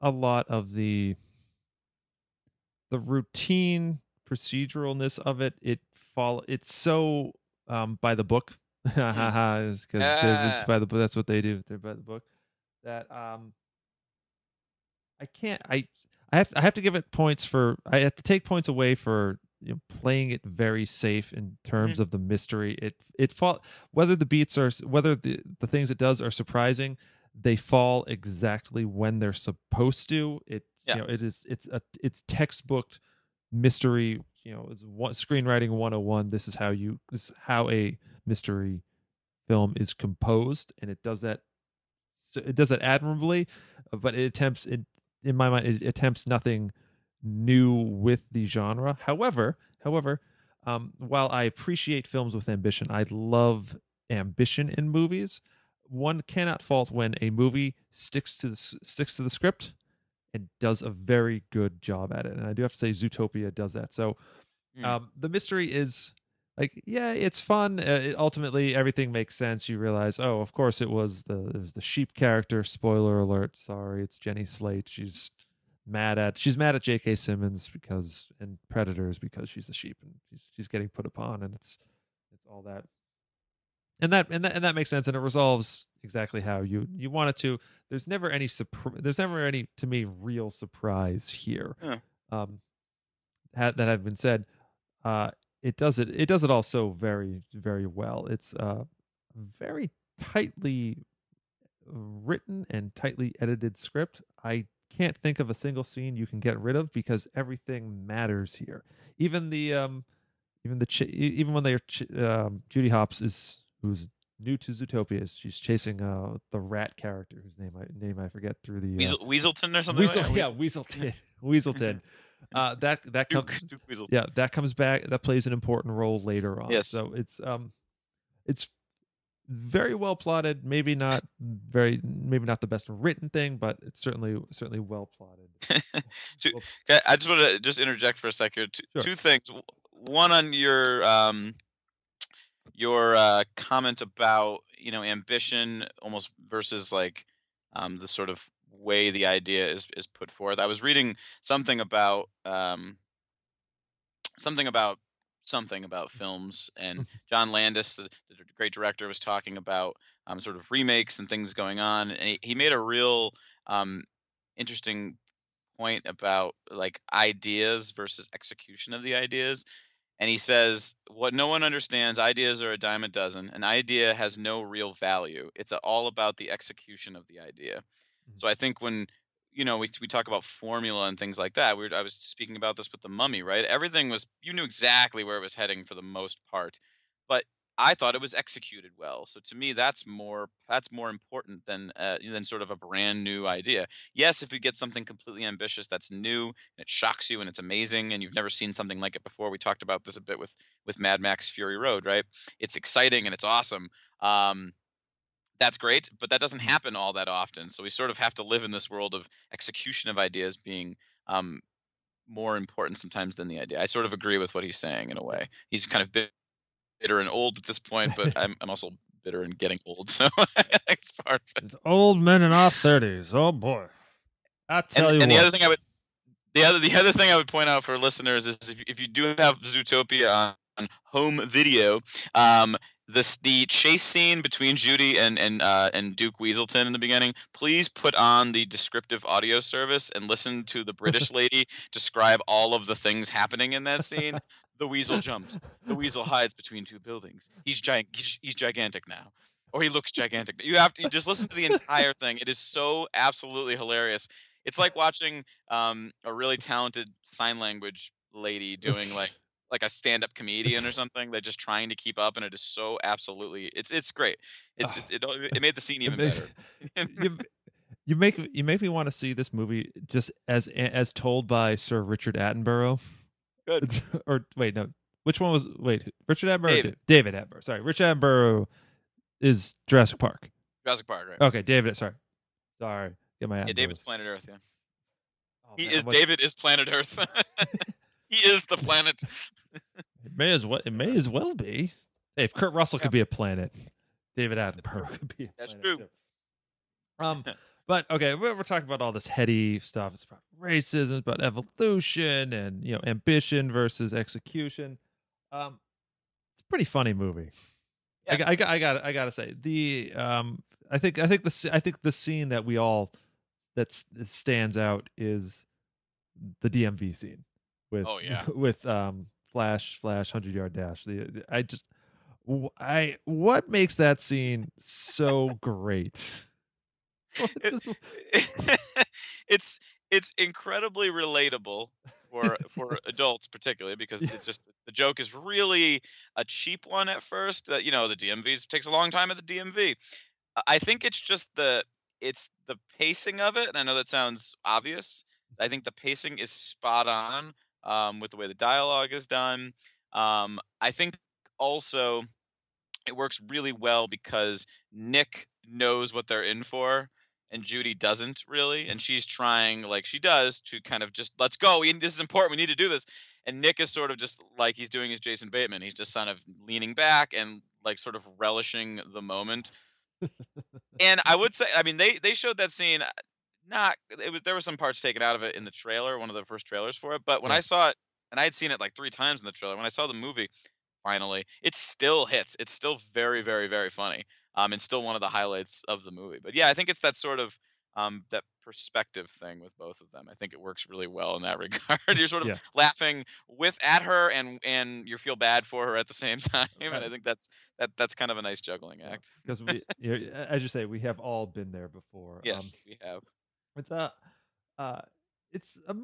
a lot of the the routine proceduralness of it. It fall. It's so um by the book. because it's Ah. by the book. That's what they do. They're by the book. That um, I can't. I I have I have to give it points for. I have to take points away for you know, playing it very safe in terms of the mystery. It it fall whether the beats are whether the the things it does are surprising. They fall exactly when they're supposed to. It Yeah. you know it is it's a it's textbook mystery. You know, it's one screenwriting 101. This is how you this is how a mystery film is composed, and it does that. So it does that admirably, but it attempts it in my mind it attempts nothing new with the genre. However, however, um, while I appreciate films with ambition, I love ambition in movies. One cannot fault when a movie sticks to the sticks to the script and does a very good job at it. And I do have to say, Zootopia does that. So Hmm. um, the mystery is like, yeah, it's fun. Uh, it, ultimately, everything makes sense. You realize, oh, of course, it was the it was the sheep character. Spoiler alert. Sorry, it's Jenny Slate. She's mad at she's mad at J.K. Simmons because and Predators because she's a sheep and she's she's getting put upon, and it's it's all that. And that and that and that makes sense, and it resolves exactly how you you want it to. There's never any surpri- There's never any to me real surprise here. Yeah. Um, had, that have been said, uh, it does it. It does it all so very very well. It's uh very tightly written and tightly edited script. I can't think of a single scene you can get rid of because everything matters here. Even the um, even the ch- even when they're ch- um, Judy Hopps is who's new to Zootopia. She's chasing uh the rat character whose name I name I forget through the uh, Weasel, Weaselton or something. Weasel, like that? yeah, Weaselton, Weaselton. Uh, that that Duke, comes, Duke yeah, that comes back. That plays an important role later on. Yes. So it's um, it's very well plotted. Maybe not very, maybe not the best written thing, but it's certainly certainly well plotted. Two- Okay, I just want to just interject for a second. Two, Sure. two things. One on your um, your uh, comment about you know ambition almost versus like um, the sort of way the idea is is put forth. I was reading something about um, something about something about films. And John Landis, the, the great director, was talking about um, sort of remakes and things going on. And he, he made a real um, interesting point about like ideas versus execution of the ideas. And he says, What no one understands, ideas are a dime a dozen. An idea has no real value. It's all about the execution of the idea. Mm-hmm. So I think when you know we we talk about formula and things like that, we were, I was speaking about this with the Mummy, right? Everything was you knew exactly where it was heading for the most part, but I thought it was executed well. So to me, that's more that's more important than uh, than sort of a brand new idea. Yes, if you get something completely ambitious that's new and it shocks you and it's amazing and you've never seen something like it before. We talked about this a bit with with Mad Max Fury Road, right? It's exciting and it's awesome. Um, that's great, but that doesn't happen all that often. So we sort of have to live in this world of execution of ideas being um, more important sometimes than the idea. I sort of agree with what he's saying in a way. He's kind of bitter and old at this point, but I'm, I'm also bitter and getting old, so it's part of it. It's old men in our thirties. Oh boy, I tell and, you and what. the other thing I would the other the other thing I would point out for listeners is if, if you do have Zootopia on, on home video, um, this the chase scene between Judy and and uh, and Duke Weaselton in the beginning. Please put on the descriptive audio service and listen to the British lady describe all of the things happening in that scene. The weasel jumps. The weasel hides between two buildings. He's gi- he's, he's gigantic now. Or he looks gigantic. You have to you just listen to the entire thing. It is so absolutely hilarious. It's like watching um, a really talented sign language lady doing like like a stand-up comedian or something. They're just trying to keep up, and it is so absolutely it's it's great. It's it it, it made the scene even makes- better. you, you make you make me want to see this movie just as as told by Sir Richard Attenborough. Good. or wait, no. Which one was wait, Richard Attenborough? or David. Da- David Attenborough. Sorry, Richard Attenborough is Jurassic Park. Jurassic Park, right? Okay, David. Sorry, sorry. Get my yeah, David's Planet Earth. Yeah, Oh, he man, is David is Planet Earth. he is the planet. It may as well. It may as well be. Hey, if Kurt Russell could be a planet, David Attenborough could be. A That's true. Um, but okay, we're, we're talking about all this heady stuff. It's about racism, it's about evolution, and you know, ambition versus execution. Um, it's a pretty funny movie. I, Yes. got- I, got, I got, I gotta say the um, I think, I think the, I think the scene that we all that stands out is the DMV scene with, Oh, yeah. with um, Flash, Flash, hundred yard dash. The, the- I just, I what makes that scene so great? It's it's incredibly relatable for for adults particularly because Yeah. just the joke is really a cheap one at first that you know the DMV takes a long time at the DMV. I- I think it's just the it's the pacing of it and I know that sounds obvious. I think the pacing is spot on um, with the way the dialogue is done. Um, I think also it works really well because Nick knows what they're in for and Judy doesn't really, and she's trying like she does to kind of just let's go. We, this is important. We need to do this. And Nick is sort of just like he's doing his Jason Bateman. He's just kind of leaning back and like sort of relishing the moment. and I would say, I mean, they they showed that scene. uh, Not it was there were some parts taken out of it in the trailer, one of the first trailers for it. But when Yeah. I saw it, and I had seen it like three times in the trailer, when I saw the movie, finally, it still hits. It's still very, very, very funny. Um, and still one of the highlights of the movie. But yeah, I think it's that sort of um that perspective thing with both of them. I think it works really well in that regard. You're sort of Yeah. laughing with at her and and you feel bad for her at the same time. And I think that's that that's kind of a nice juggling act. because we, you know, as you say, we have all been there before. Um, Yes, we have. It's a, uh, it's a,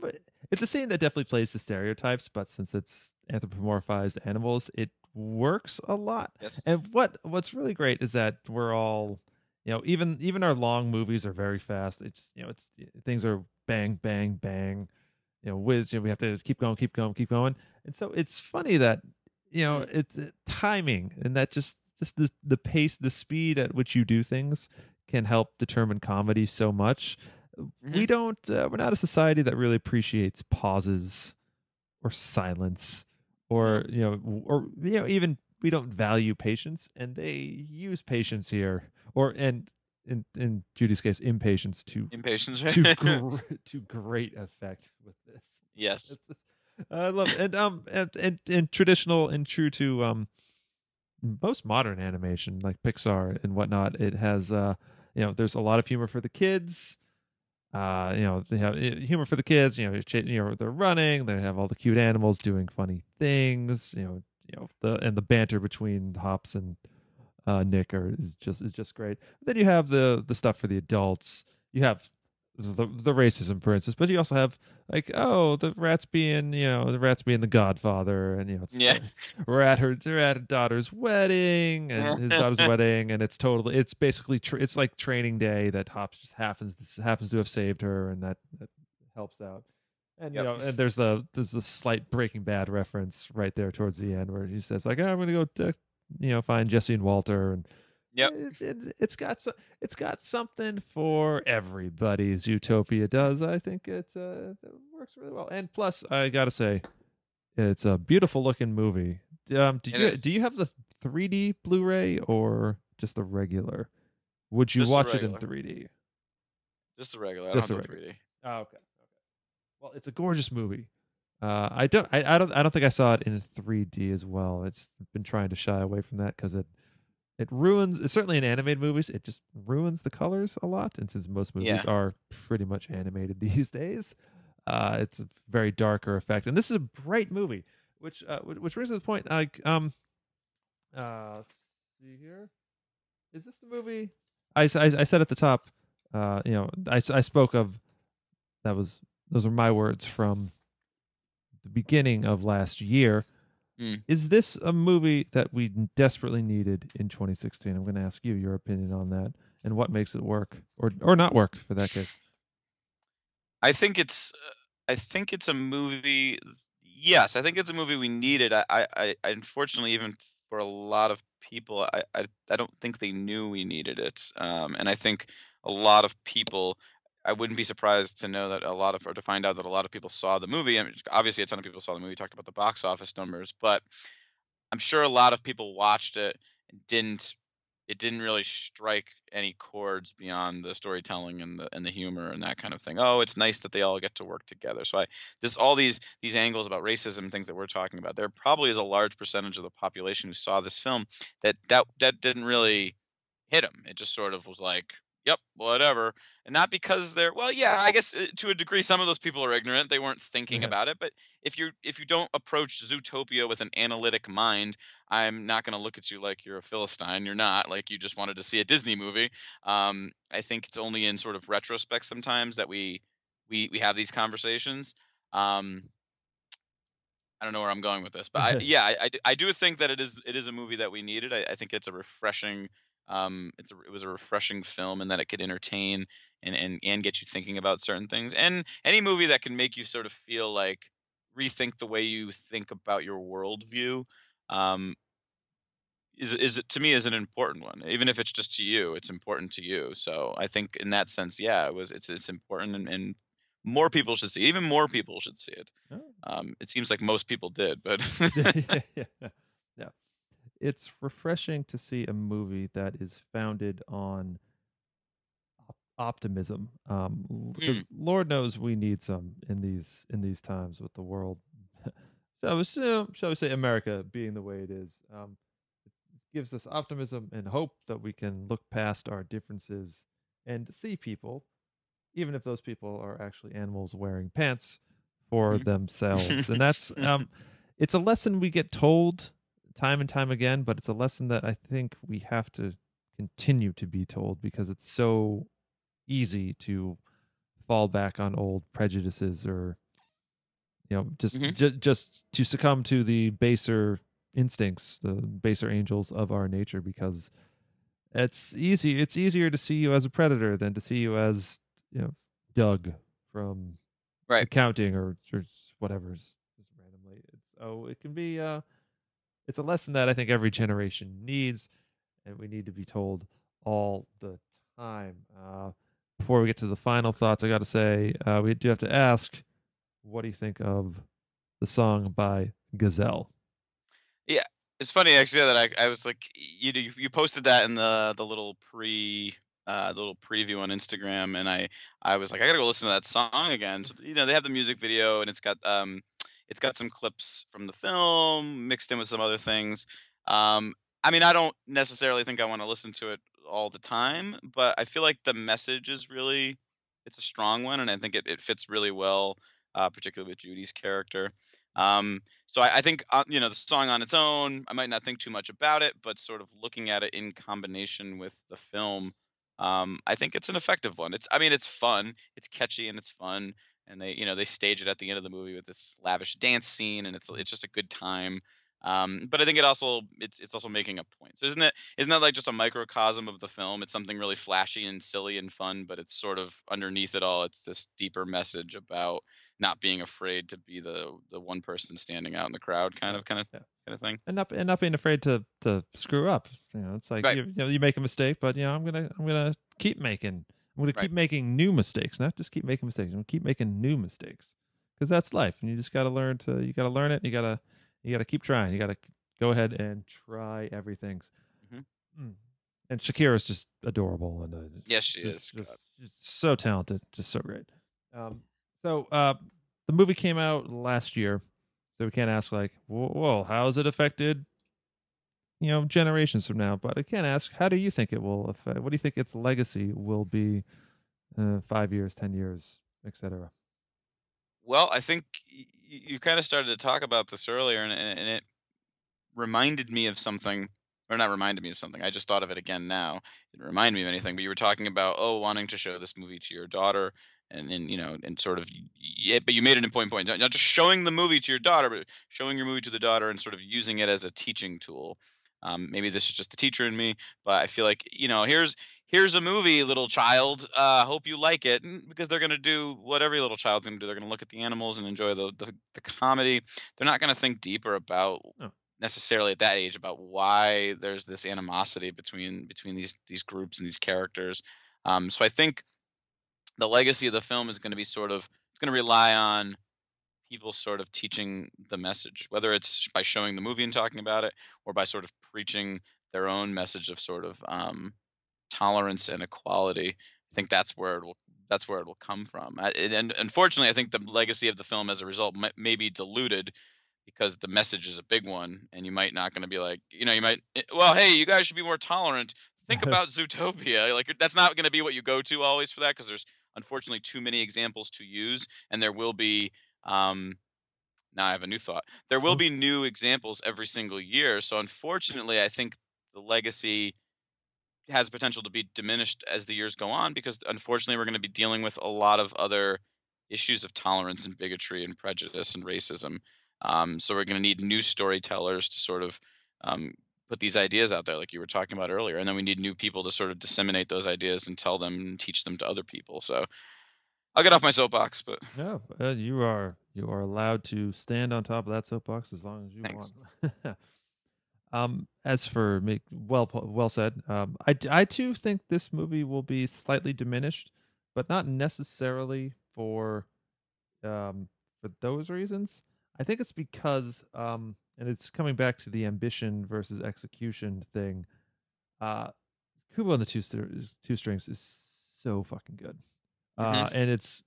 it's a scene that definitely plays the stereotypes, but since it's anthropomorphized animals, it works a lot. Yes. And what what's really great is that we're all, you know, even even our long movies are very fast. It's you know, it's things are bang bang bang, you know, whiz. You know, we have to keep going, keep going, keep going. And so it's funny that you know it's uh, timing and that just just the the pace, the speed at which you do things can help determine comedy so much. We don't. Uh, we're not a society that really appreciates pauses or silence, or you know, or you know, even we don't value patience, and they use patience here, or and in in Judy's case, impatience to Impatience. to gr- to great effect with this. yes. I love it. and um and, and and traditional and true to um most modern animation like Pixar and whatnot. It has uh you know there's a lot of humor for the kids. Uh, you know they have eh, humor for the kids. You know, you know they're running. They have all the cute animals doing funny things. You know, you know the and the banter between Hopps and uh, Nick are is just is just great. Then you have the the stuff for the adults. You have the the racism, for instance, but you also have like oh the rats being you know the rats being the Godfather, and you know it's, Yeah. we're at her they're at a daughter's wedding and his daughter's wedding, and it's totally it's basically tr- it's like training day that Hopps just happens happens to have saved her, and that that helps out. And Yep. you know, and there's the there's the slight Breaking Bad reference right there towards the end where he says like, oh, "I'm gonna go, uh, you know, find Jesse and Walter," and Yep. it, it, it's got so, it's got something for everybody. Zootopia does. I think it, uh, it works really well. And plus, I gotta say, it's a beautiful looking movie. Um, do you is. do you have the 3D Blu-ray or just the regular? Would you Just watch it in 3D? Just the regular. I Just don't the the 3D. Oh, okay. Okay. Well, it's a gorgeous movie. Uh, I don't. I, I don't. I don't think I saw it in 3D as well. It's been trying to shy away from that because it it ruins. Certainly in animated movies, it just ruins the colors a lot. And since most movies Yeah. are pretty much animated these days, uh, it's a very darker effect. And this is a bright movie, which uh, which brings to the point. Like, um, uh, let's see here. Is this the movie? I I said at the top. Uh, you know, I, I spoke of that was those are my words from the beginning of last year. Mm. Is this a movie that we desperately needed in 2016? I'm going to ask you your opinion on that and what makes it work or or not work for that case. I think it's uh, I think it's a movie. Yes, I think it's a movie we needed. I, I, I unfortunately, even for a lot of people, I, I, I don't think they knew we needed it. Um, and I think a lot of people, I wouldn't be surprised to know that a lot of, or to find out that a lot of people saw the movie. I mean, obviously, a ton of people saw the movie. Talked about the box office numbers, but I'm sure a lot of people watched it didn't. It didn't really strike any chords beyond the storytelling and the and the humor and that kind of thing. Oh, it's nice that they all get to work together. So I this all these these angles about racism things that we're talking about. There probably is a large percentage of the population who saw this film that that that didn't really hit them. It just sort of was like, yep, whatever. And not because they're well, yeah, I guess uh, to a degree some of those people are ignorant. They weren't thinking Yeah. about it, but if you if you don't approach Zootopia with an analytic mind, I'm not going to look at you like you're a philistine. You're not like you just wanted to see a Disney movie. Um, I think it's only in sort of retrospect sometimes that we we we have these conversations. Um, I don't know where I'm going with this, but I, yeah, I, I do think that it is it is a movie that we needed. I, I think it's a refreshing um it's a, it was a refreshing film and that it could entertain and, and and get you thinking about certain things. And any movie that can make you sort of feel like rethink the way you think about your worldview um is is to me is an important one. Even if it's just to you, it's important to you. So I think in that sense, yeah, it was it's it's important and, and more people should see it. Even more people should see it. Oh. Um, it seems like most people did, but yeah, yeah, yeah. It's refreshing to see a movie that is founded on op- optimism. Um, 'cause Lord knows we need some in these in these times with the world. shall we say, shall we say America being the way it is? Um, it gives us optimism and hope that we can look past our differences and see people, even if those people are actually animals wearing pants for Mhm. themselves. and that's um, it's a lesson we get told time and time again, but it's a lesson that I think we have to continue to be told because it's so easy to fall back on old prejudices or you know just Mhm. ju- just to succumb to the baser instincts the baser angels of our nature because it's easy it's easier to see you as a predator than to see you as you know doug from Right. accounting or, or whatever just randomly it's, oh it can be uh it's a lesson that i think every generation needs and we need to be told all the time uh before we get to the final thoughts i gotta say uh we do have to ask what do you think of the song by gazelle Yeah, it's funny actually that I, I was like you you you posted that in the the little pre uh the little preview on Instagram and I I was like I gotta go listen to that song again. So, you know they have the music video and it's got um it's got some clips from the film mixed in with some other things. Um, I mean, I don't necessarily think I want to listen to it all the time, but I feel like the message is really it's a strong one, and I think it, it fits really well, uh, particularly with Judy's character. Um, so I, I think uh, you know the song on its own, I might not think too much about it, but sort of looking at it in combination with the film, um, I think it's an effective one. It's I mean it's fun, it's catchy and it's fun, and they you know they stage it at the end of the movie with this lavish dance scene, and it's it's just a good time. Um, but I think it also it's it's also making a point. So isn't it isn't that like just a microcosm of the film? It's something really flashy and silly and fun, but it's sort of underneath it all. It's this deeper message about not being afraid to be the the one person standing out in the crowd, kind of kind of Yeah. kind of thing. and not and not being afraid to to screw up. You know, it's like Right. you, you know you make a mistake, but you know I'm gonna I'm gonna keep making I'm gonna keep making new mistakes, not just keep making mistakes. I'm gonna keep making new mistakes because that's life, and you just gotta learn to you gotta learn it. And you gotta you gotta keep trying. You gotta go ahead and try everything. Mhm. Mm. And Shakira's just adorable, and uh, Yes, she just- is. just- just so talented, just so great. Um, so uh, the movie came out last year, so we can't ask like, whoa, whoa, how it affected, you know, generations from now? But I can't ask, how do you think it will affect? What do you think its legacy will be, uh, five years, ten years, etc. Well, I think y- you kind of started to talk about this earlier, and, and, it reminded me of something, or not reminded me of something. I just thought of it again now. It didn't remind me of anything, but you were talking about oh, wanting to show this movie to your daughter, and and you know, and sort of yeah, but you made an important point, not just showing the movie to your daughter, but showing your movie to the daughter and sort of using it as a teaching tool. Um, maybe this is just the teacher in me, but I feel like you know, here's here's a movie, little child. Uh, hope you like it, and because they're gonna do what every little child's gonna do. They're gonna look at the animals and enjoy the the, the comedy. They're not gonna think deeper about No. necessarily at that age about why there's this animosity between between these these groups and these characters. Um, so I think the legacy of the film is going to be sort of it's going to rely on people sort of teaching the message, whether it's by showing the movie and talking about it, or by sort of preaching their own message of sort of um, tolerance and equality. I think that's where it will that's where it will come from. I, and, and unfortunately, I think the legacy of the film as a result may, may be diluted because the message is a big one, and you might not going to be like, you know, you might, eh, well, hey, you guys should be more tolerant. Think about Zootopia. Like that's not going to be what you go to always for that because there's unfortunately too many examples to use, and there will be. Um, now I have a new thought. There will be new examples every single year. So unfortunately, I think the legacy has potential to be diminished as the years go on because unfortunately we're going to be dealing with a lot of other issues of tolerance and bigotry and prejudice and racism. Um, so we're going to need new storytellers to sort of um, put these ideas out there, like you were talking about earlier, and then we need new people to sort of disseminate those ideas and tell them and teach them to other people. So I'll get off my soapbox, but No, uh, you are you are allowed to stand on top of that soapbox as long as you Thanks. want. um, as for me, well well said. Um, I I too think this movie will be slightly diminished, but not necessarily for um for those reasons. I think it's because um, and it's coming back to the ambition versus execution thing. Uh, Kubo and the Two Two Strings is so fucking good uh, and it's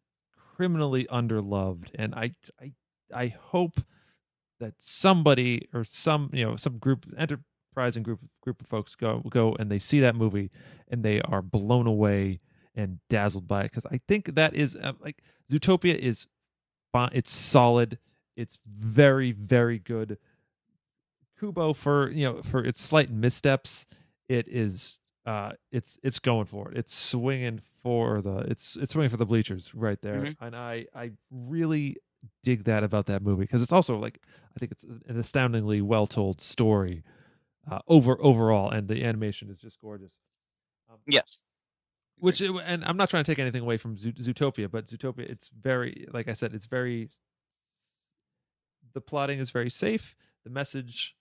criminally underloved. And I, I, I hope that somebody or some, you know, some group, enterprising group, group of folks go go and they see that movie and they are blown away and dazzled by it because I think that is uh, like Zootopia is. It's solid. It's very very good. Kubo for you know for its slight missteps, it is uh it's it's going for it. It's swinging for the it's it's swinging for the bleachers right there. Mhm. And I I really dig that about that movie because it's also like I think it's an astoundingly well told story uh, over overall, and the animation is just gorgeous. Um, yes, which it- and I'm not trying to take anything away from Zootopia, but Zootopia it's very like I said, it's very the plotting is very safe, the message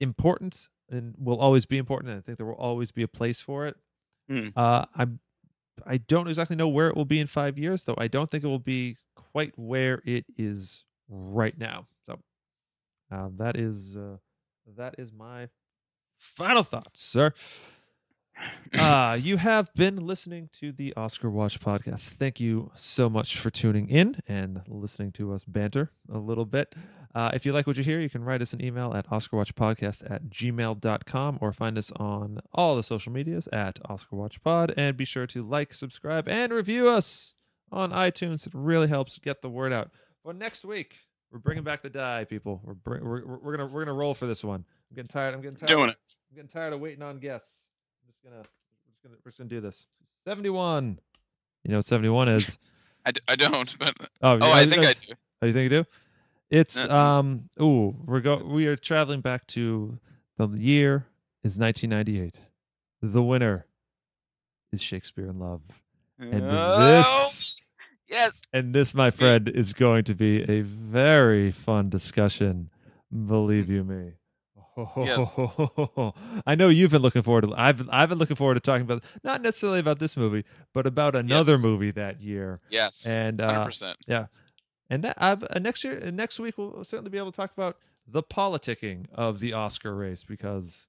important and will always be important, and I think there will always be a place for it. Hmm. Uh, I'm I don't exactly know where it will be in five years, though. I don't think it will be quite where it is right now. So uh, that is uh, that is my final thoughts, sir. Uh, you have been listening to the Oscar Watch podcast. Thank you so much for tuning in and listening to us banter a little bit. Uh, if you like what you hear, you can write us an email at oscarwatchpodcast at gmail.com or find us on all the social medias at oscarwatchpod. And be sure to like, subscribe, and review us on iTunes. It really helps get the word out. But next week, we're bringing back the die, people. We're bring, we're, we're, we're gonna we're gonna roll for this one. I'm getting tired. I'm getting tired. Doing it. I'm getting tired of waiting on guests. Just gonna we're just gonna, we're just gonna do this. Seventy-one. You know what seventy-one is? I, d- I don't, but Oh, oh, I think I do. Oh, you think you do? It's Uh-uh. um. Ooh, we're go. We are traveling back to the year is 1998. The winner is Shakespeare in Love, and Oh, this yes. and this, my friend, is going to be a very fun discussion. Believe you me. Yes. I know you've been looking forward to. I've I've been looking forward to talking about not necessarily about this movie, but about another Yes. movie that year. Yes. And uh, percent. yeah, and that, I've, uh, next year, uh, next week, we'll certainly be able to talk about the politicking of the Oscar race because,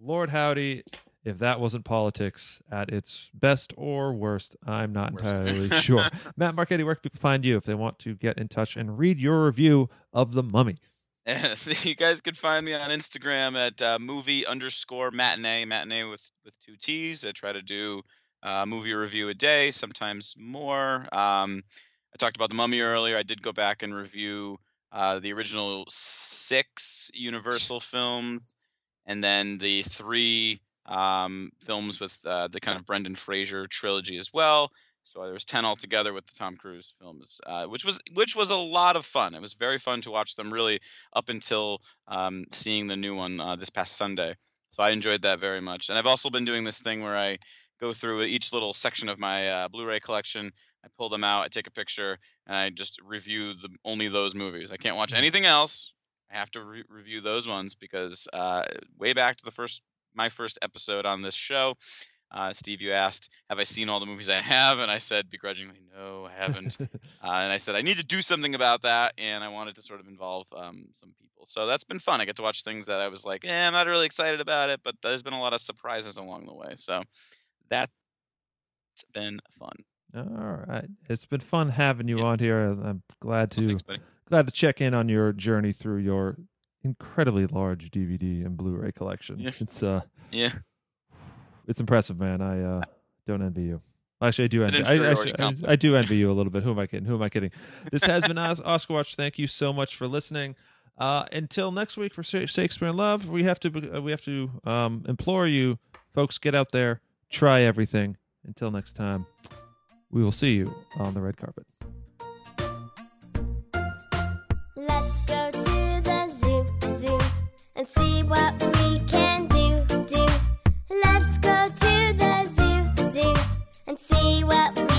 Lord howdy, if that wasn't politics at its best or worst, I'm not Worst. entirely sure. Matt Marchetti, where can people find you if they want to get in touch and read your review of The Mummy? You guys can find me on Instagram at uh, movie underscore matinee, matinee with, with two T's. I try to do uh, movie review a day, sometimes more. Um, I talked about The Mummy earlier. I did go back and review uh, the original six Universal films and then the three um, films with uh, the kind of Brendan Fraser trilogy as well. So there was ten altogether with the Tom Cruise films, uh, which was which was a lot of fun. It was very fun to watch them, really, up until um, seeing the new one uh, this past Sunday. So I enjoyed that very much. And I've also been doing this thing where I go through each little section of my uh, Blu-ray collection. I pull them out, I take a picture, and I just review the, only those movies. I can't watch anything else. I have to re- review those ones because uh, way back to the first my first episode on this show, uh, Steve, you asked, "Have I seen all the movies I have?" And I said begrudgingly, "No, I haven't." uh, and I said I need to do something about that, and I wanted to sort of involve um, some people. So that's been fun. I get to watch things that I was like, "Eh, I'm not really excited about it," but there's been a lot of surprises along the way. So that's been fun. All right, it's been fun having you on here. I'm glad to Well, thanks, glad to check in on your journey through your incredibly large DVD and Blu-ray collection. Yeah. It's uh, Yeah, it's impressive, man. I uh, don't envy you. Actually, I do envy. I, actually, I. I do envy you a little bit. Who am I kidding? Who am I kidding? This has been Oscar Watch. Thank you so much for listening. Uh, until next week for Shakespeare in Love, we have to uh, we have to um, implore you, folks, get out there, try everything. Until next time, we will see you on the red carpet. Let's go to the zoo, zoo, and see what see what we